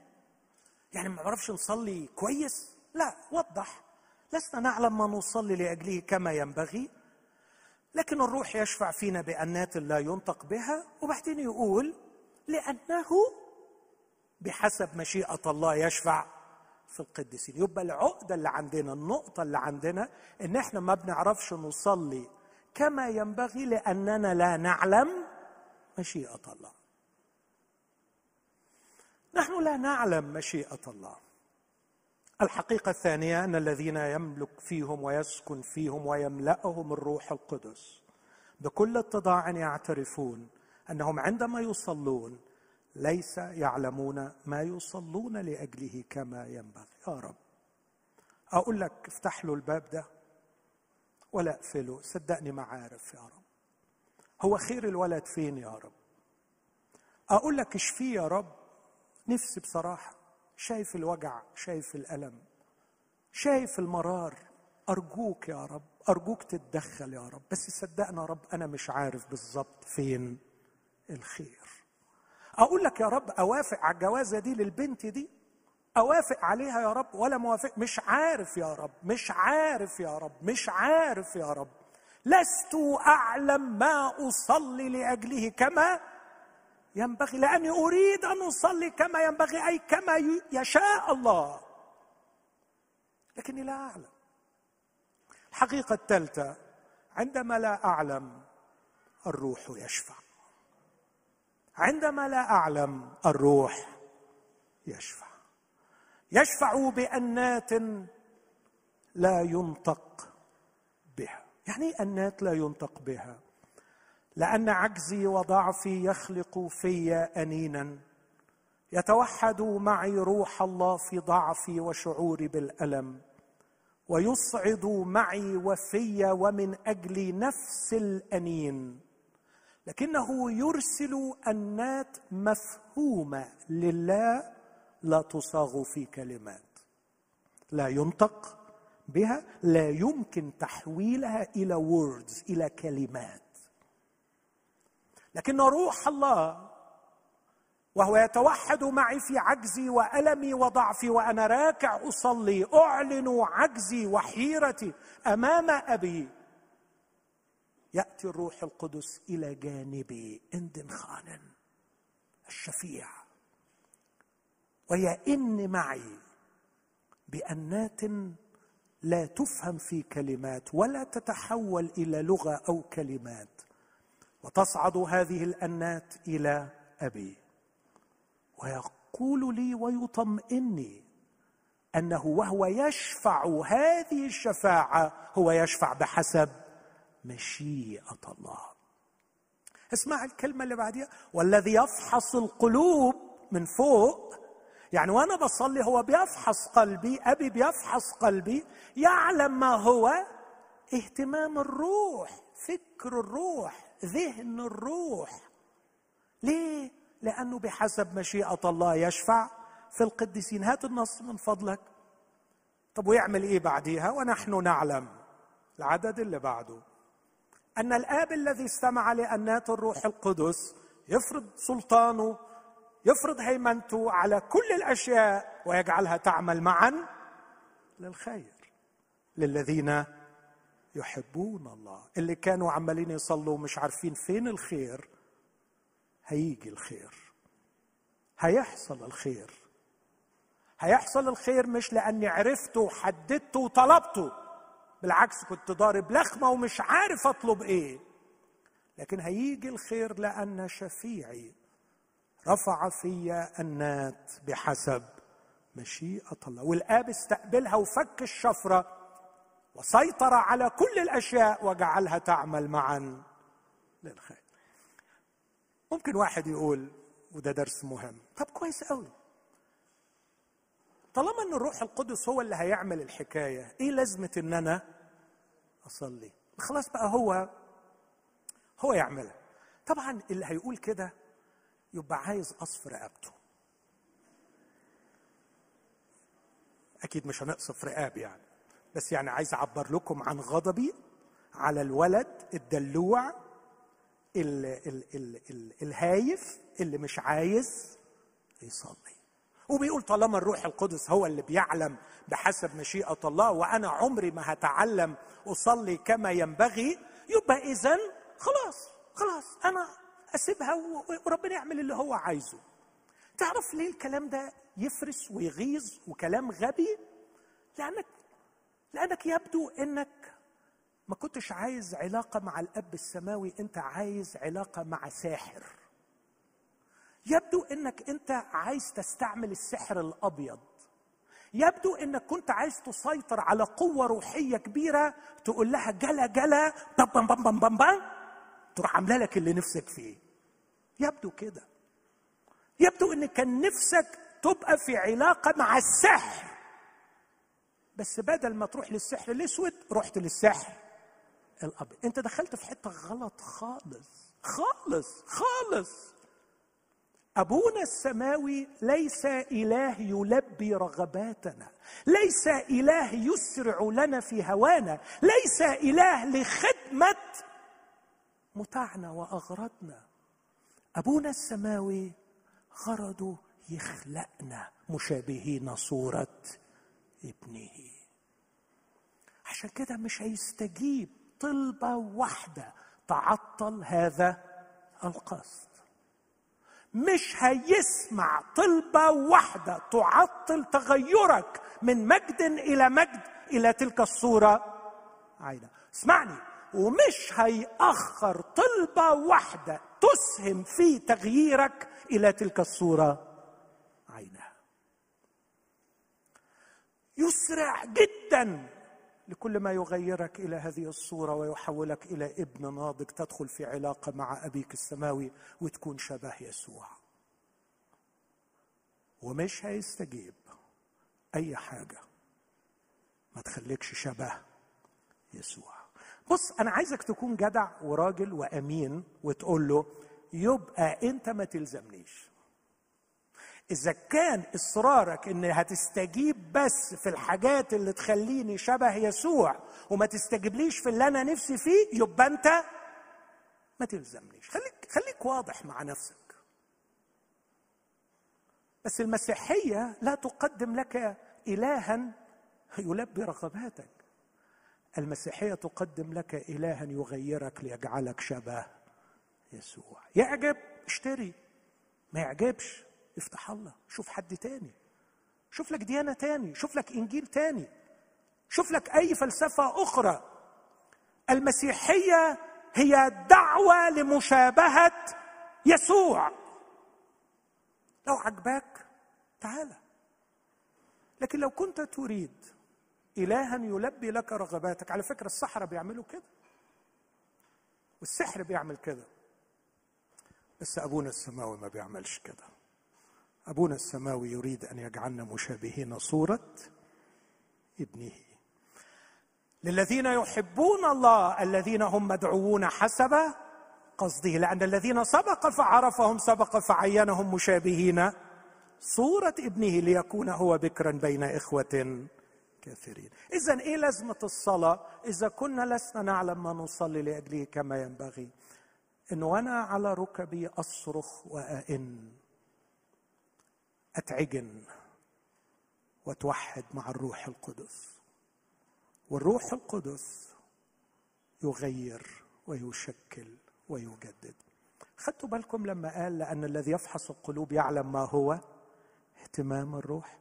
يعني ما نعرفش نصلي كويس؟ لا وضح لسنا نعلم ما نصلي لأجله كما ينبغي. لكن الروح يشفع فينا بأنات لا ينطق بها وبعدين يقول لأنه بحسب مشيئة الله يشفع في القديسين. يبقى العقده اللي عندنا النقطة اللي عندنا إن إحنا ما بنعرفش نصلي كما ينبغي لأننا لا نعلم مشيئة الله. نحن لا نعلم مشيئة الله. الحقيقة الثانية أن الذين يملك فيهم ويسكن فيهم ويملأهم الروح القدس بكل اتضاع يعترفون أنهم عندما يصلون ليس يعلمون ما يصلون لأجله كما ينبغي. يا رب. أقول لك افتح له الباب ده ولا أقفله. صدقني ما عارف يا رب. هو خير الولد فين يا رب؟ أقول لك اشفيه يا رب؟ نفسي بصراحة. شايف الوجع شايف الألم شايف المرار. أرجوك يا رب أرجوك تتدخل يا رب. بس صدقنا يا رب أنا مش عارف بالظبط فين الخير. أقول لك يا رب أوافق على الجوازة دي للبنت دي؟ أوافق عليها يا رب ولا موافق؟ مش عارف يا رب مش عارف يا رب مش عارف يا رب. لست أعلم ما أصلي لأجله كما ينبغي لأني أريد أن أصلي كما ينبغي أي كما يشاء الله. لكني لا أعلم. الحقيقة الثالثة عندما لا أعلم الروح يشفع. عندما لا أعلم الروح يشفع. يشفع بأنات لا ينطق بها. يعني إيه أنات لا ينطق بها؟ لأن عجزي وضعفي يخلق في أنينا. يتوحد معي روح الله في ضعفي وشعوري بالألم. ويصعد معي وفي ومن أجل نفس الأنين. لكنه يرسل انات مفهومة لله لا تصاغ في كلمات. لا ينطق بها لا يمكن تحويلها إلى ووردز إلى كلمات. لكن روح الله وهو يتوحد معي في عجزي وألمي وضعفي وأنا راكع أصلي أعلن عجزي وحيرتي أمام أبي. يأتي الروح القدس إلى جانبي اندن خانن الشفيع ويئن معي بأنات لا تفهم في كلمات ولا تتحول إلى لغة أو كلمات. وتصعد هذه الأنات إلى أبي. ويقول لي ويطمئني أنه وهو يشفع هذه الشفاعة هو يشفع بحسب مشيئة الله. اسمع الكلمة اللي بعديها. والذي يفحص القلوب من فوق. يعني وأنا بصلي هو بيفحص قلبي أبي بيفحص قلبي. يعلم ما هو اهتمام الروح فكر الروح ذهن الروح. ليه؟ لأنه بحسب مشيئة الله يشفع. في القديسين هات النص من فضلك. طب ويعمل إيه بعديها؟ ونحن نعلم. العدد اللي بعده. أن الآب الذي استمع لأنات الروح القدس يفرض سلطانه يفرض هيمنته على كل الأشياء ويجعلها تعمل معا للخير للذين يحبون الله. اللي كانوا عمالين يصلوا مش عارفين فين الخير هيجي الخير. هيحصل الخير. هيحصل الخير مش لأني عرفته وحددته وطلبته. بالعكس كنت ضارب لخمة ومش عارف أطلب إيه. لكن هيجي الخير لأن شفيعي رفع في النات بحسب مشيئة الله. والآب استقبلها وفك الشفرة وسيطر على كل الأشياء وجعلها تعمل معا للخير. ممكن واحد يقول وده درس مهم. طب كويس قوي طالما إن الروح القدس هو اللي هيعمل الحكاية إيه لازمة إن أنا أصلي؟ خلاص بقى هو هو يعملها. طبعا اللي هيقول كده يبقى عايز قصف رقبته. أكيد مش هنقصف رقاب يعني بس يعني عايز أعبر لكم عن غضبي على الولد الدلوع ال ال ال ال الهايف اللي مش عايز يصلي. وبيقول طالما الروح القدس هو اللي بيعلم بحسب مشيئة الله وأنا عمري ما هتعلم أصلي كما ينبغي يبقى إذا خلاص خلاص أنا أسيبها وربنا يعمل اللي هو عايزه. تعرف ليه الكلام ده يفرس ويغيظ وكلام غبي؟ لأنك لأنك يبدو أنك ما كنتش عايز علاقة مع الأب السماوي أنت عايز علاقة مع ساحر. يبدو أنك أنت عايز تستعمل السحر الأبيض. يبدو إنك كنت عايز تسيطر على قوة روحية كبيرة تقول لها جلا جلا بام بام بام بام بام تروح عاملة لك اللي نفسك فيه. يبدو كده. يبدو إن كان نفسك تبقى في علاقة مع السحر. بس بدل ما تروح للسحر الأسود رحت للسحر الأبيض. أنت دخلت في حتة غلط خالص خالص خالص. أبونا السماوي ليس إله يلبي رغباتنا ليس إله يسرع لنا في هوانا ليس إله لخدمة متعنا وأغراضنا. أبونا السماوي غرضه يخلقنا مشابهين صورة ابنه. عشان كده مش هيستجيب طلبة واحدة تعطل هذا القصد. مش هيسمع طلبة واحدة تعطل تغيرك من مجد إلى مجد إلى تلك الصورة عينه اسمعني. ومش هيأخر طلبة واحدة تسهم في تغييرك إلى تلك الصورة عينها يسرع جدا. لكل ما يغيرك إلى هذه الصورة ويحولك إلى ابن ناضج تدخل في علاقة مع أبيك السماوي وتكون شبه يسوع. ومش هيستجيب أي حاجة. ما تخليكش شبه يسوع. بص أنا عايزك تكون جدع وراجل وأمين وتقول له يبقى أنت ما تلزمنيش. إذا كان إصرارك إن هتستجيب بس في الحاجات اللي تخليني شبه يسوع وما تستجيبليش في اللي أنا نفسي فيه يبقى أنت ما تلزمنيش. خليك خليك واضح مع نفسك. بس المسيحية لا تقدم لك الها يلبي رغباتك. المسيحية تقدم لك الها يغيرك ليجعلك شبه يسوع. يعجب اشتري. ما يعجبش. افتح الله شوف حد تاني. شوف لك ديانة تاني شوف لك إنجيل تاني. شوف لك أي فلسفة أخرى. المسيحية هي دعوة لمشابهة يسوع. لو عجباك تعالى لكن لو كنت تريد إلها يلبي لك رغباتك على فكرة السحرة بيعملوا كده. والسحر بيعمل كده. بس أبونا السماوي ما بيعملش كده. أبونا السماوي يريد أن يجعلنا مشابهين صورة ابنه. للذين يحبون الله الذين هم مدعوون حسب قصده لأن الذين سبق فعرفهم سبق فعينهم مشابهين صورة ابنه ليكون هو بكرا بين إخوة كثيرين. اذا إيه لازمة الصلاة؟ إذا كنا لسنا نعلم ما نصلي لأجله كما ينبغي. انه وأنا على ركبي أصرخ وأئن. أتعجن وتوحد مع الروح القدس. والروح القدس يغير ويشكل ويجدد. خدتوا بالكم لما قال لأن الذي يفحص القلوب يعلم ما هو؟ اهتمام الروح.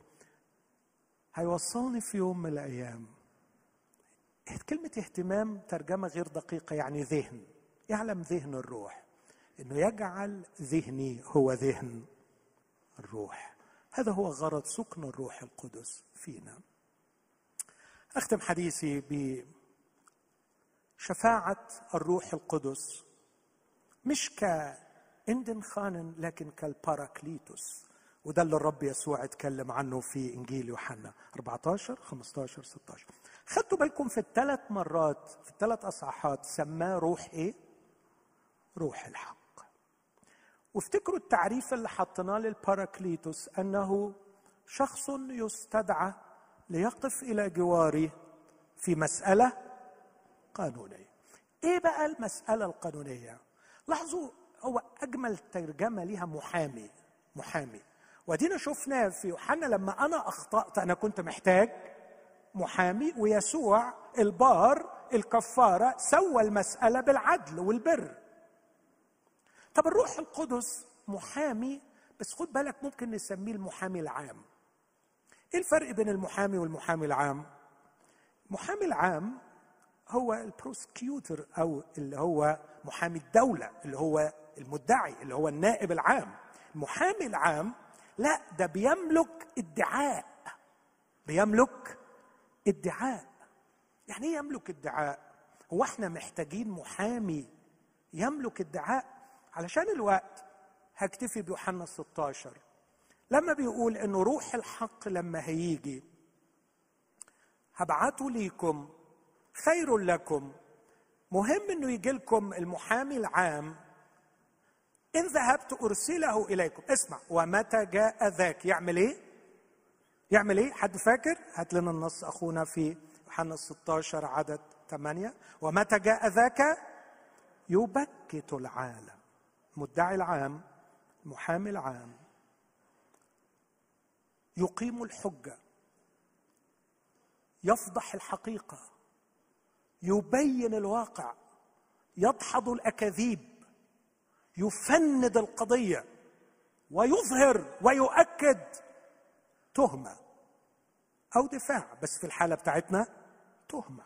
هيوصلني في يوم من الأيام. كلمة اهتمام ترجمة غير دقيقة يعني ذهن. يعلم ذهن الروح. إنه يجعل ذهني هو ذهن الروح. هذا هو غرض سكن الروح القدس فينا. أختم حديثي بشفاعه الروح القدس مش كاندن خانن لكن كالباراكليتوس. وده اللي الرب يسوع اتكلم عنه في إنجيل يوحنا 14 15 16 خدتوا بالكم في الثلاث مرات في الثلاث أصحاحات سماه روح إيه؟ روح الحق. وافتكروا التعريف اللي حطيناه للباراكليتوس أنه شخص يستدعى ليقف إلى جواري في مسألة قانونية. إيه بقى المسألة القانونية؟ لاحظوا هو أجمل ترجمة ليها محامي محامي. ودينا شفناه في يوحنا لما أنا أخطأت أنا كنت محتاج محامي ويسوع البار الكفارة سوى المسألة بالعدل والبر. طب الروح القدس محامي بس خد بالك ممكن نسميه المحامي العام. إيه الفرق بين المحامي والمحامي العام؟ المحامي العام هو البروسكيوتر أو اللي هو محامي الدولة اللي هو المدعي اللي هو النائب العام. المحامي العام لا ده بيملك ادعاء. بيملك ادعاء. يعني إيه يملك ادعاء؟ هو إحنا محتاجين محامي يملك ادعاء؟ علشان الوقت هكتفي بيوحنا 16 لما بيقول إنه روح الحق لما هيجي هبعته ليكم خير لكم. مهم إنه يجي لكم المحامي العام إن ذهبت أرسله إليكم. اسمع ومتى جاء ذاك؟ يعمل إيه؟ يعمل إيه؟ حد فاكر؟ هات لنا النص أخونا في يوحنا 16 عدد 8 ومتى جاء ذاك؟ يبكت العالم. المدعي العام المحامي العام يقيم الحجة يفضح الحقيقة يبين الواقع يدحض الأكاذيب يفند القضية ويظهر ويؤكد تهمة أو دفاع بس في الحالة بتاعتنا تهمة.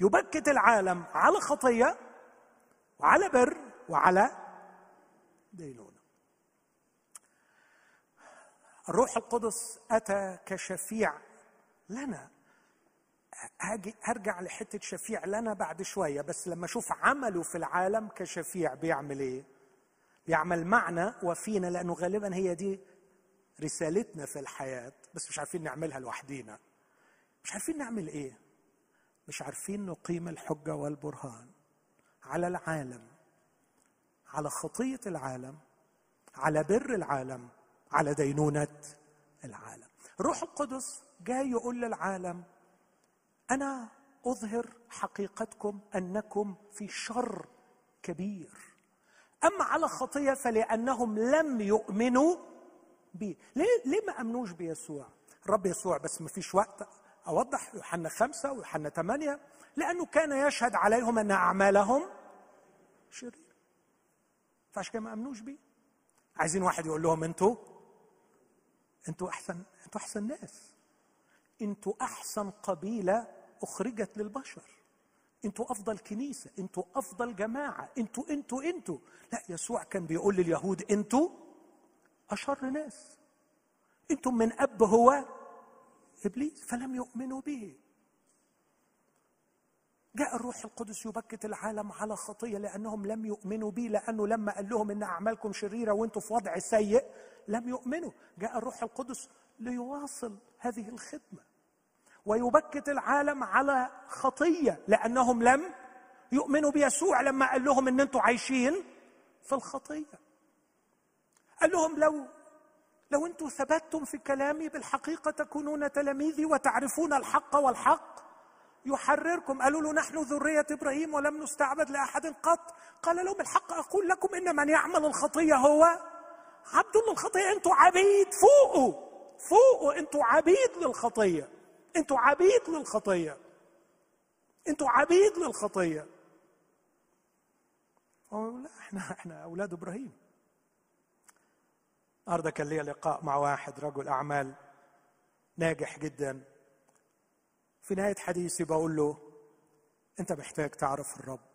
يبكت العالم على خطية وعلى بر وعلى دينونة الروح القدس أتى كشفيع لنا هاجي هرجع لحتة شفيع لنا بعد شوية بس لما أشوف عمله في العالم كشفيع بيعمل إيه؟ بيعمل معنا وفينا لأنه غالبا هي دي رسالتنا في الحياة بس مش عارفين نعملها لوحدينا مش عارفين نعمل إيه؟ مش عارفين نقيم الحجة والبرهان على العالم على خطية العالم على بر العالم على دينونة العالم. الروح القدس جاي يقول للعالم أنا أظهر حقيقتكم أنكم في شر كبير. أما على خطية فلأنهم لم يؤمنوا بي. ليه, ليه ما أمنوش بيسوع؟ الرب يسوع بس ما فيش وقت. أوضح يوحنا خمسة ويوحنا ثمانية لأنه كان يشهد عليهم أن أعمالهم شرير. فعشان كده ما آمنوش بيه؟ عايزين واحد يقول لهم أنتوا أنتوا أحسن أنتوا أحسن ناس. أنتوا أحسن قبيلة أخرجت للبشر. أنتوا أفضل كنيسة أنتوا أفضل جماعة. أنتوا أنتوا أنتوا. لا يسوع كان بيقول لليهود أنتوا أشر ناس. أنتم من أب هو إبليس فلم يؤمنوا به. جاء الروح القدس يبكت العالم على خطية لأنهم لم يؤمنوا بي لأنه لما قال لهم إن أعمالكم شريرة وأنتم في وضع سيء لم يؤمنوا. جاء الروح القدس ليواصل هذه الخدمة ويبكت العالم على خطية لأنهم لم يؤمنوا بيسوع لما قال لهم إن أنتم عايشين في الخطية. قال لهم لو لو أنتم ثبتتم في كلامي بالحقيقة تكونون تلاميذي وتعرفون الحق والحق. يحرركم. قالوا له نحن ذرية إبراهيم ولم نستعبد لأحد قط. قال لهم الحق أقول لكم إن من يعمل الخطية هو عبد للخطيه أنتوا عبيد فوقوا فوقوا أنتوا عبيد للخطية. أنتوا عبيد للخطية. أنتوا عبيد للخطية. لا إحنا إحنا أولاد إبراهيم. النهارده كان لي لقاء مع واحد رجل أعمال ناجح جدا. في نهاية حديثي بقول له أنت محتاج تعرف الرب.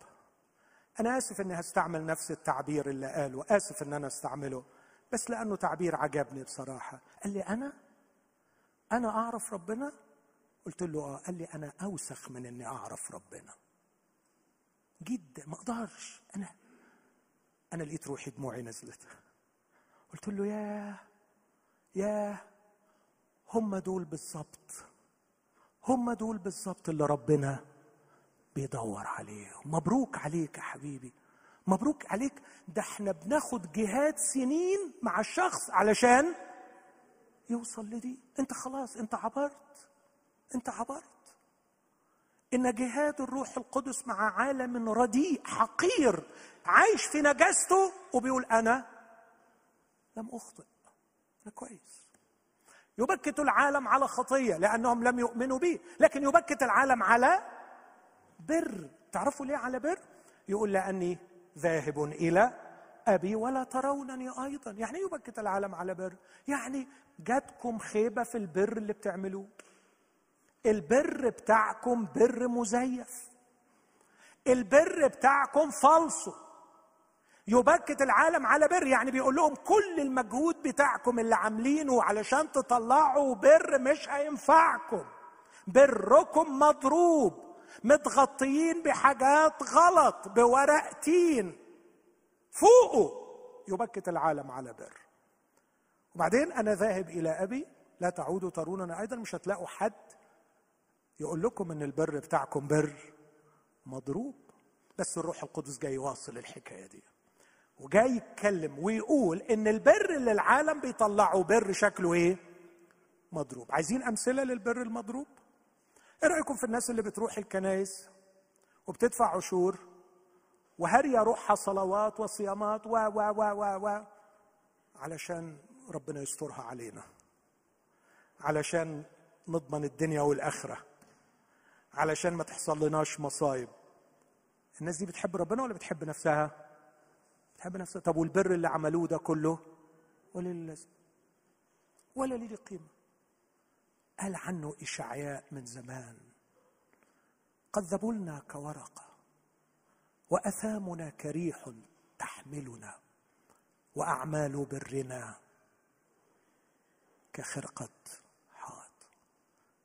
أنا آسف إني هستعمل نفس التعبير اللي قاله آسف إن أنا أستعمله بس لأنه تعبير عجبني بصراحة. قال لي أنا؟ أنا أعرف ربنا؟ قلت له آه. قال لي أنا أوسخ من إني أعرف ربنا. جدا ما أقدرش. أنا أنا لقيت روحي دموعي نزلت. قلت له يا يا هم دول بالظبط. هم دول بالظبط اللي ربنا بيدور عليهم. مبروك عليك يا حبيبي. مبروك عليك. ده إحنا بناخد جهاد سنين مع الشخص علشان يوصل لدي. انت خلاص انت عبرت. انت عبرت. إن جهاد الروح القدس مع عالم رديء حقير عايش في نجاسته وبيقول أنا لم أخطئ. أنا كويس. يبكت العالم على خطية لأنهم لم يؤمنوا به لكن يبكت العالم على بر. تعرفوا ليه على بر؟ يقول لأني ذاهب إلى أبي ولا ترونني أيضا. يعني يبكت العالم على بر؟ يعني جاتكم خيبة في البر اللي بتعملوه. البر بتاعكم بر مزيف. البر بتاعكم فالصو. يبكت العالم على بر. يعني بيقول لهم كل المجهود بتاعكم اللي عاملينه علشان تطلعوا بر مش هينفعكم. بركم مضروب. متغطيين بحاجات غلط بورق تين. فوقه يبكت العالم على بر. وبعدين أنا ذاهب إلى أبي. لا تعودوا تروننا أيضا. مش هتلاقوا حد يقول لكم إن البر بتاعكم بر مضروب. بس الروح القدس جاي يواصل الحكاية دي. وجاي يتكلم ويقول إن البر اللي العالم بيطلعه بر شكله إيه؟ مضروب. عايزين أمثلة للبر المضروب؟ إيه رأيكم في الناس اللي بتروح الكنايس وبتدفع عشور؟ وهرية روحها صلوات وصيامات و و و و و علشان ربنا يسترها علينا. علشان نضمن الدنيا والآخرة. علشان ما تحصل لناش مصايب. الناس دي بتحب ربنا ولا بتحب نفسها؟ بتحب نفسها طب والبر اللي عملوه ده كله؟ ولا ليه لازمه ولا ليه قيمه قال عنه إشعياء من زمان. قد ذبلنا كورقة. وأثامنا كريح تحملنا. وأعمال برنا كخرقة حائط.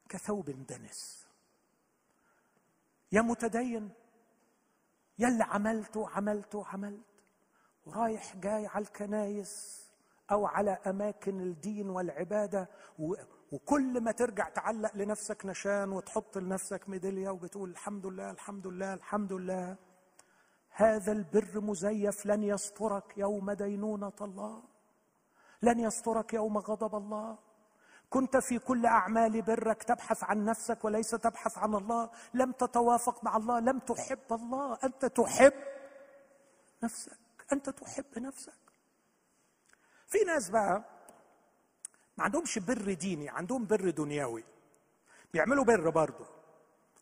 كثوب دنس. يا متدين. يا اللي عملته عملته عملت ورايح جاي على الكنايس أو على أماكن الدين والعبادة وكل ما ترجع تعلق لنفسك نشان وتحط لنفسك ميدالية وبتقول الحمد لله الحمد لله الحمد لله. هذا البر مزيف لن يسترك يوم دينونة الله لن يسترك يوم غضب الله. كنت في كل أعمال برك تبحث عن نفسك وليس تبحث عن الله. لم تتوافق مع الله لم تحب الله أنت تحب نفسك. أنت تحب نفسك. في ناس بقى ما عندهمش بر ديني عندهم بر دنيوي. بيعملوا بر برضه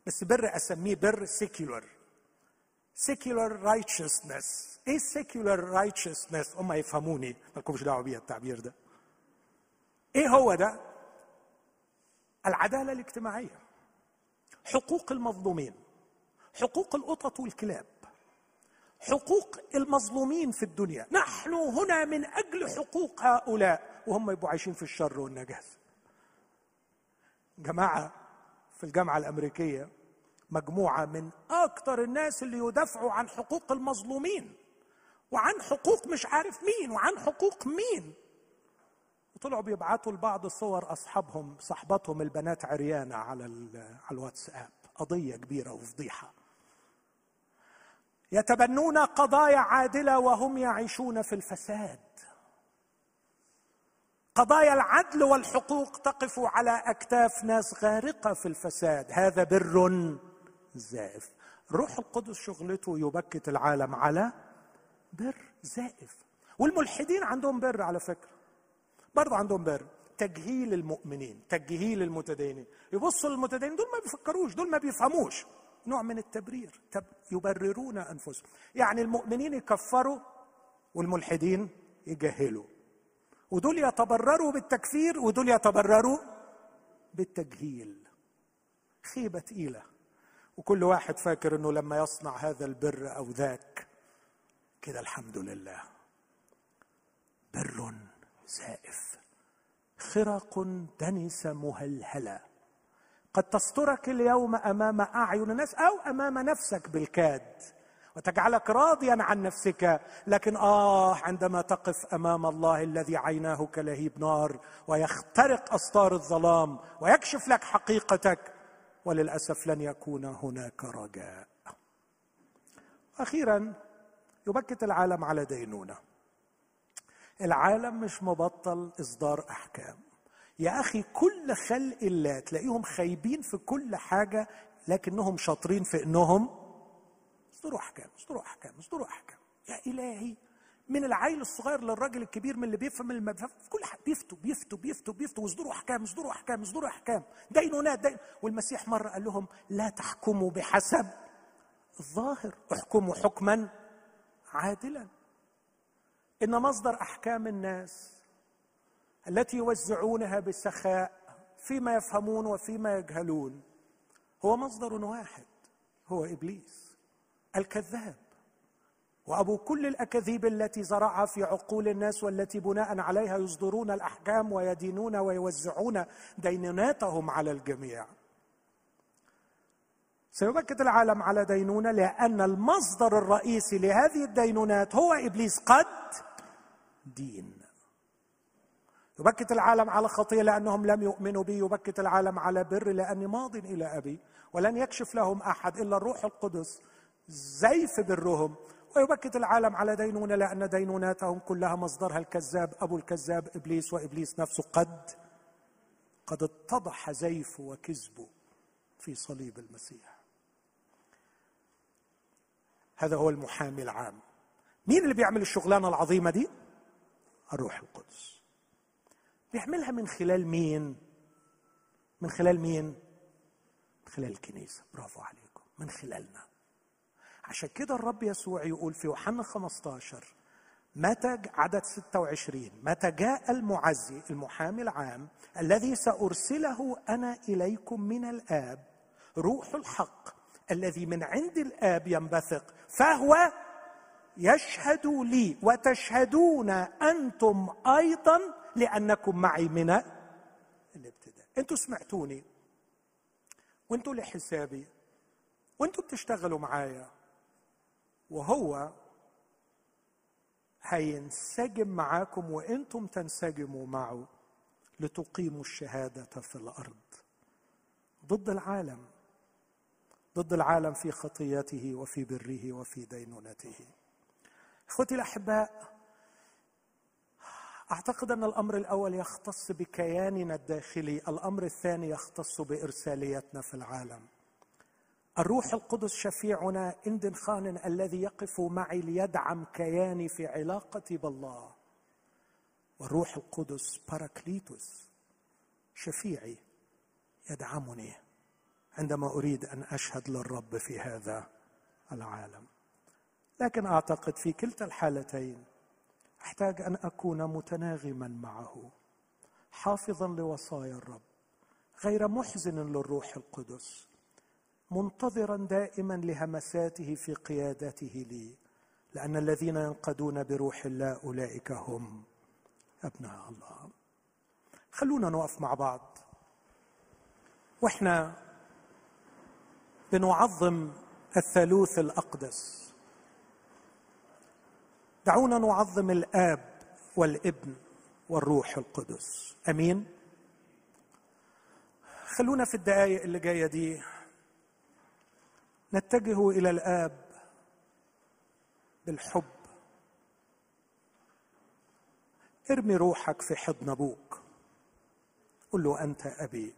بس بر أسميه بر secular secular righteousness إيه secular righteousness هم يفهموني مالكمش دعوة بيها التعبير ده. إيه هو ده؟ العدالة الاجتماعية. حقوق المظلومين. حقوق القطط والكلاب. حقوق المظلومين في الدنيا. نحن هنا من أجل حقوق هؤلاء. وهم يبقوا عايشين في الشر والنجاسه جماعة في الجامعة الأمريكية مجموعة من أكثر الناس اللي يدافعوا عن حقوق المظلومين. وعن حقوق مش عارف مين وعن حقوق مين. وطلعوا بيبعتوا لبعض صور أصحابهم صحباتهم البنات عريانة على على الواتساب. قضية كبيرة وفضيحة. يتبنون قضايا عادلة وهم يعيشون في الفساد. قضايا العدل والحقوق تقف على أكتاف ناس غارقة في الفساد. هذا بر زائف. روح القدس شغلته يبكت العالم على بر زائف. والملحدين عندهم بر على فكرة. برضه عندهم بر. تجهيل المؤمنين تجهيل المتدينين. يبصوا للمتدينين. دول ما بيفكروش دول ما بيفهموش. نوع من التبرير يبررون أنفسهم. يعني المؤمنين يكفروا والملحدين يجهلوا. ودول يتبرروا بالتكفير ودول يتبرروا بالتجهيل. خيبة تقيلة. وكل واحد فاكر إنه لما يصنع هذا البر أو ذاك كده الحمد لله. بر زائف خرق دنس مهلهله قد تسترك اليوم أمام أعين الناس أو أمام نفسك بالكاد وتجعلك راضيا عن نفسك. لكن آه عندما تقف أمام الله الذي عيناه كلهيب نار ويخترق استار الظلام ويكشف لك حقيقتك وللأسف لن يكون هناك رجاء. أخيرا يبكت العالم على دينونه. العالم مش مبطل إصدار أحكام. يا أخي كل خلق الله تلاقيهم خايبين في كل حاجة لكنهم شاطرين في إنهم اصدروا أحكام اصدروا أحكام اصدروا أحكام. يا إلهي من العيل الصغير للراجل الكبير من اللي بيفهم اللي ما بيفهم كل حاجة. بيفتوا بيفتوا بيفتوا بيفتوا واصدروا أحكام اصدروا أحكام اصدروا أحكام. دينونات دين والمسيح مرة قال لهم لا تحكموا بحسب الظاهر احكموا حكما عادلا. إن مصدر أحكام الناس التي يوزعونها بسخاء فيما يفهمون وفيما يجهلون. هو مصدر واحد هو إبليس الكذاب. وأبو كل الأكاذيب التي زرعها في عقول الناس والتي بناء عليها يصدرون الأحكام ويدينون ويوزعون دينوناتهم على الجميع. سيبكت العالم على دينونه لأن المصدر الرئيسي لهذه الدينونات هو إبليس قد دين. يبكت العالم على خطيه لأنهم لم يؤمنوا بي يبكت العالم على بر لأني ماض إلى أبي ولن يكشف لهم أحد إلا الروح القدس زيف برهم ويبكت العالم على دينونه لأن دينوناتهم كلها مصدرها الكذاب أبو الكذاب إبليس وإبليس نفسه قد قد اتضح زيفه وكذبه في صليب المسيح. هذا هو المحامي العام. مين اللي بيعمل الشغلانة العظيمة دي؟ الروح القدس. بيعملها من خلال مين؟ من خلال مين؟ من خلال الكنيسة. برافو عليكم. من خلالنا. عشان كده الرب يسوع يقول في يوحنا 15 متى عدد 26 متى جاء المعزي المحامي العام الذي سأرسله أنا إليكم من الآب روح الحق الذي من عند الآب ينبثق فهو يشهد لي وتشهدون أنتم أيضا لأنكم معي من الابتداء. أنتم سمعتوني. وأنتم لحسابي. وأنتم بتشتغلوا معايا. وهو هينسجم معاكم وأنتم تنسجموا معه لتقيموا الشهادة في الأرض. ضد العالم. ضد العالم في خطيته وفي بره وفي دينونته. إخوتي الأحباء أعتقد أن الأمر الأول يختص بكياننا الداخلي الأمر الثاني يختص بارساليتنا في العالم. الروح القدس شفيعنا اندن خان الذي يقف معي ليدعم كياني في علاقتي بالله. والروح القدس باراكليتوس شفيعي يدعمني عندما أريد أن أشهد للرب في هذا العالم. لكن أعتقد في كلتا الحالتين أحتاج أن أكون متناغما معه حافظا لوصايا الرب غير محزن للروح القدس منتظرا دائما لهمساته في قيادته لي لأن الذين ينقدون بروح الله أولئك هم أبناء الله. خلونا نقف مع بعض. وإحنا بنعظم الثالوث الأقدس. دعونا نعظم الآب والابن والروح القدس. آمين. خلونا في الدقائق اللي جاية دي نتجه إلى الآب بالحب. ارمي روحك في حضن أبوك. قل له أنت أبي.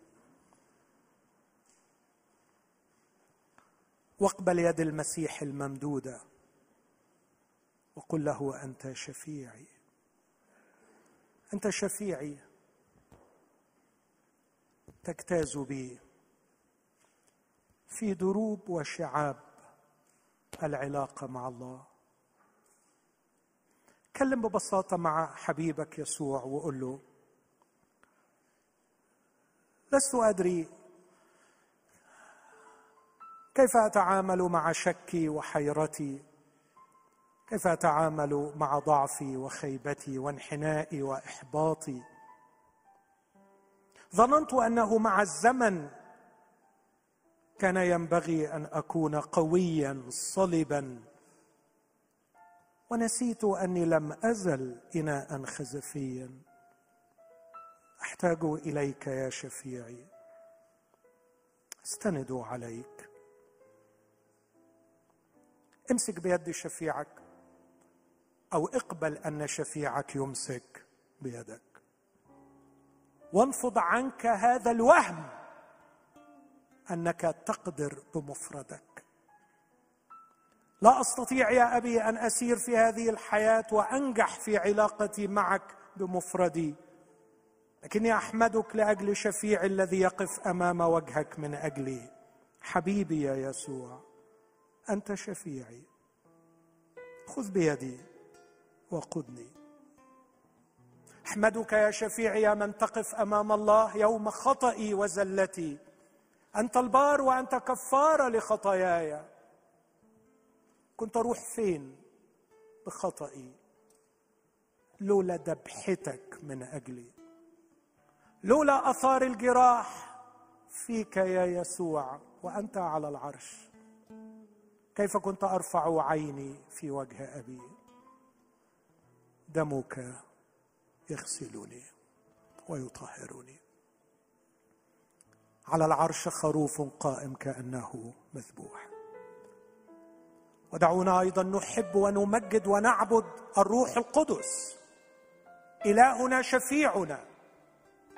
واقبل يد المسيح الممدودة. وقل له أنت شفيعي. أنت شفيعي. تجتاز بي. في دروب وشعاب العلاقة مع الله. كلم ببساطة مع حبيبك يسوع وقول له لست أدري كيف أتعامل مع شكي وحيرتي كيف أتعامل مع ضعفي وخيبتي وانحنائي وإحباطي؟ ظننت أنه مع الزمن كان ينبغي أن أكون قويا صلبا. ونسيت أني لم أزل اناء خزفيا. أحتاج إليك يا شفيعي. استند عليك. امسك بيد شفيعك. أو اقبل أن شفيعك يمسك بيدك. وانفض عنك هذا الوهم أنك تقدر بمفردك. لا أستطيع يا أبي أن أسير في هذه الحياة وأنجح في علاقتي معك بمفردي لكني أحمدك لأجل شفيع الذي يقف أمام وجهك من اجلي حبيبي يا يسوع. أنت شفيعي. خذ بيدي. وقدني. أحمدك يا شفيعي يا من تقف أمام الله يوم خطئي وزلتي. أنت البار وأنت كفاره لخطاياي. كنت أروح فين بخطئي؟ لولا ذبحتك من أجلي. لولا أثار الجراح فيك يا يسوع وأنت على العرش. كيف كنت أرفع عيني في وجه أبي؟ دمك يغسلني ويطهرني. على العرش خروف قائم كأنه مذبوح. ودعونا أيضا نحب ونمجد ونعبد الروح القدس. إلهنا شفيعنا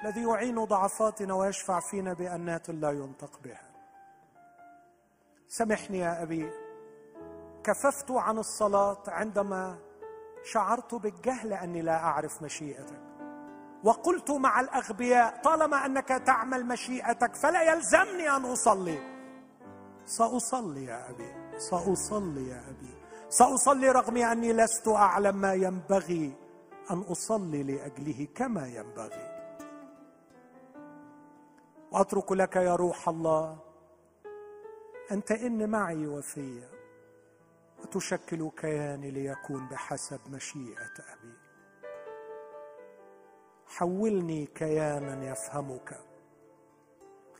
الذي يعين ضعفاتنا ويشفع فينا بأنات لا ينطق بها. سامحني يا أبي كففت عن الصلاة عندما شعرت بالجهل أني لا أعرف مشيئتك. وقلت مع الأغبياء طالما أنك تعمل مشيئتك فلا يلزمني أن أصلي. سأصلي يا أبي سأصلي يا أبي. سأصلي رغم أني لست أعلم ما ينبغي أن أصلي لأجله كما ينبغي. وأترك لك يا روح الله. إن تئن معي وفيا. وتشكل كياني ليكون بحسب مشيئة أبي. حولني كيانا يفهمك.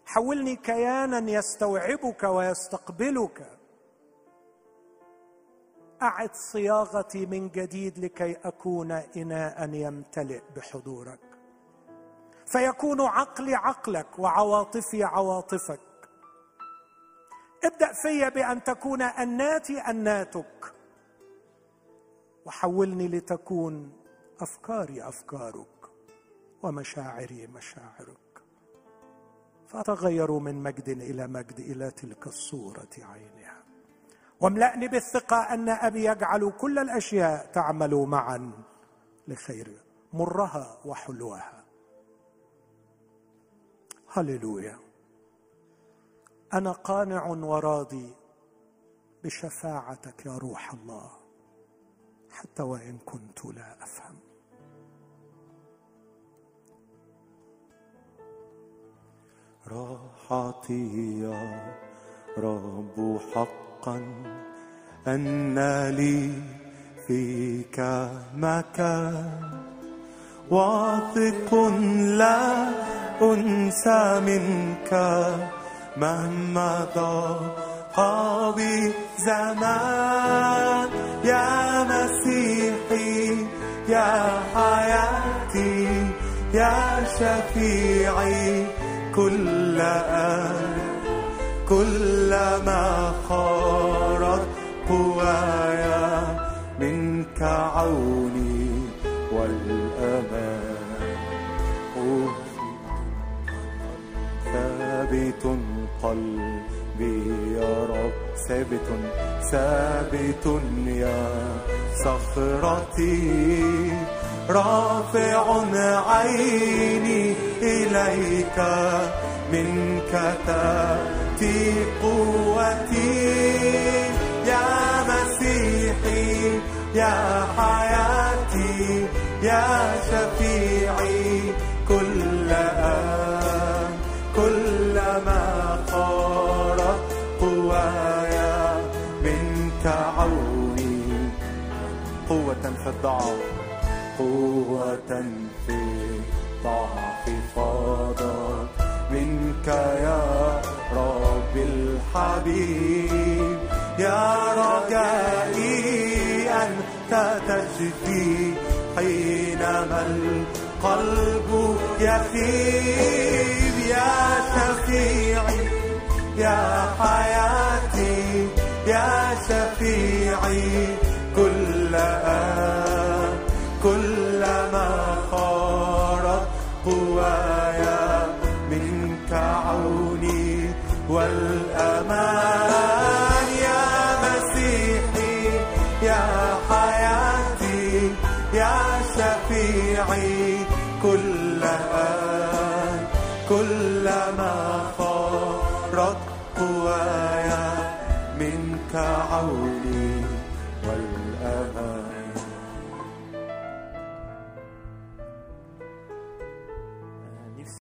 حولني كيانا يستوعبك ويستقبلك. أعد صياغتي من جديد لكي أكون إناء يمتلئ بحضورك. فيكون عقلي عقلك وعواطفي عواطفك. ابدأ في بأن تكون اناتي اناتك وحولني لتكون أفكاري أفكارك ومشاعري مشاعرك. فاتغير من مجد إلى مجد إلى تلك الصورة عينها. واملأني بالثقة أن أبي يجعل كل الأشياء تعمل معا لخير مرها وحلوها. هللويا. أنا قانع وراضي. بشفاعتك يا روح الله. حتى وإن كنت لا أفهم. راحتي يا رب حقا. أن لي فيك مكان. واثق لا أنسى منك. مهما ضاق بي زمان يا مسيحي يا حياتي يا شفيعي كل آن كلما خارت قوايا منك عوني والأمان ثابت قلبي يا رب ثابت ثابت يا صخرتي. رافع عيني إليك منك تأتي قوتي. يا مسيحي يا حياتي يا شفيعي في الضعف قوة في ضعف فاضت منك يا رب الحبيب يا رجائي أنت تشفي حينما القلب يخيب يا شفيعي يا حياتي يا شفيعي كل آن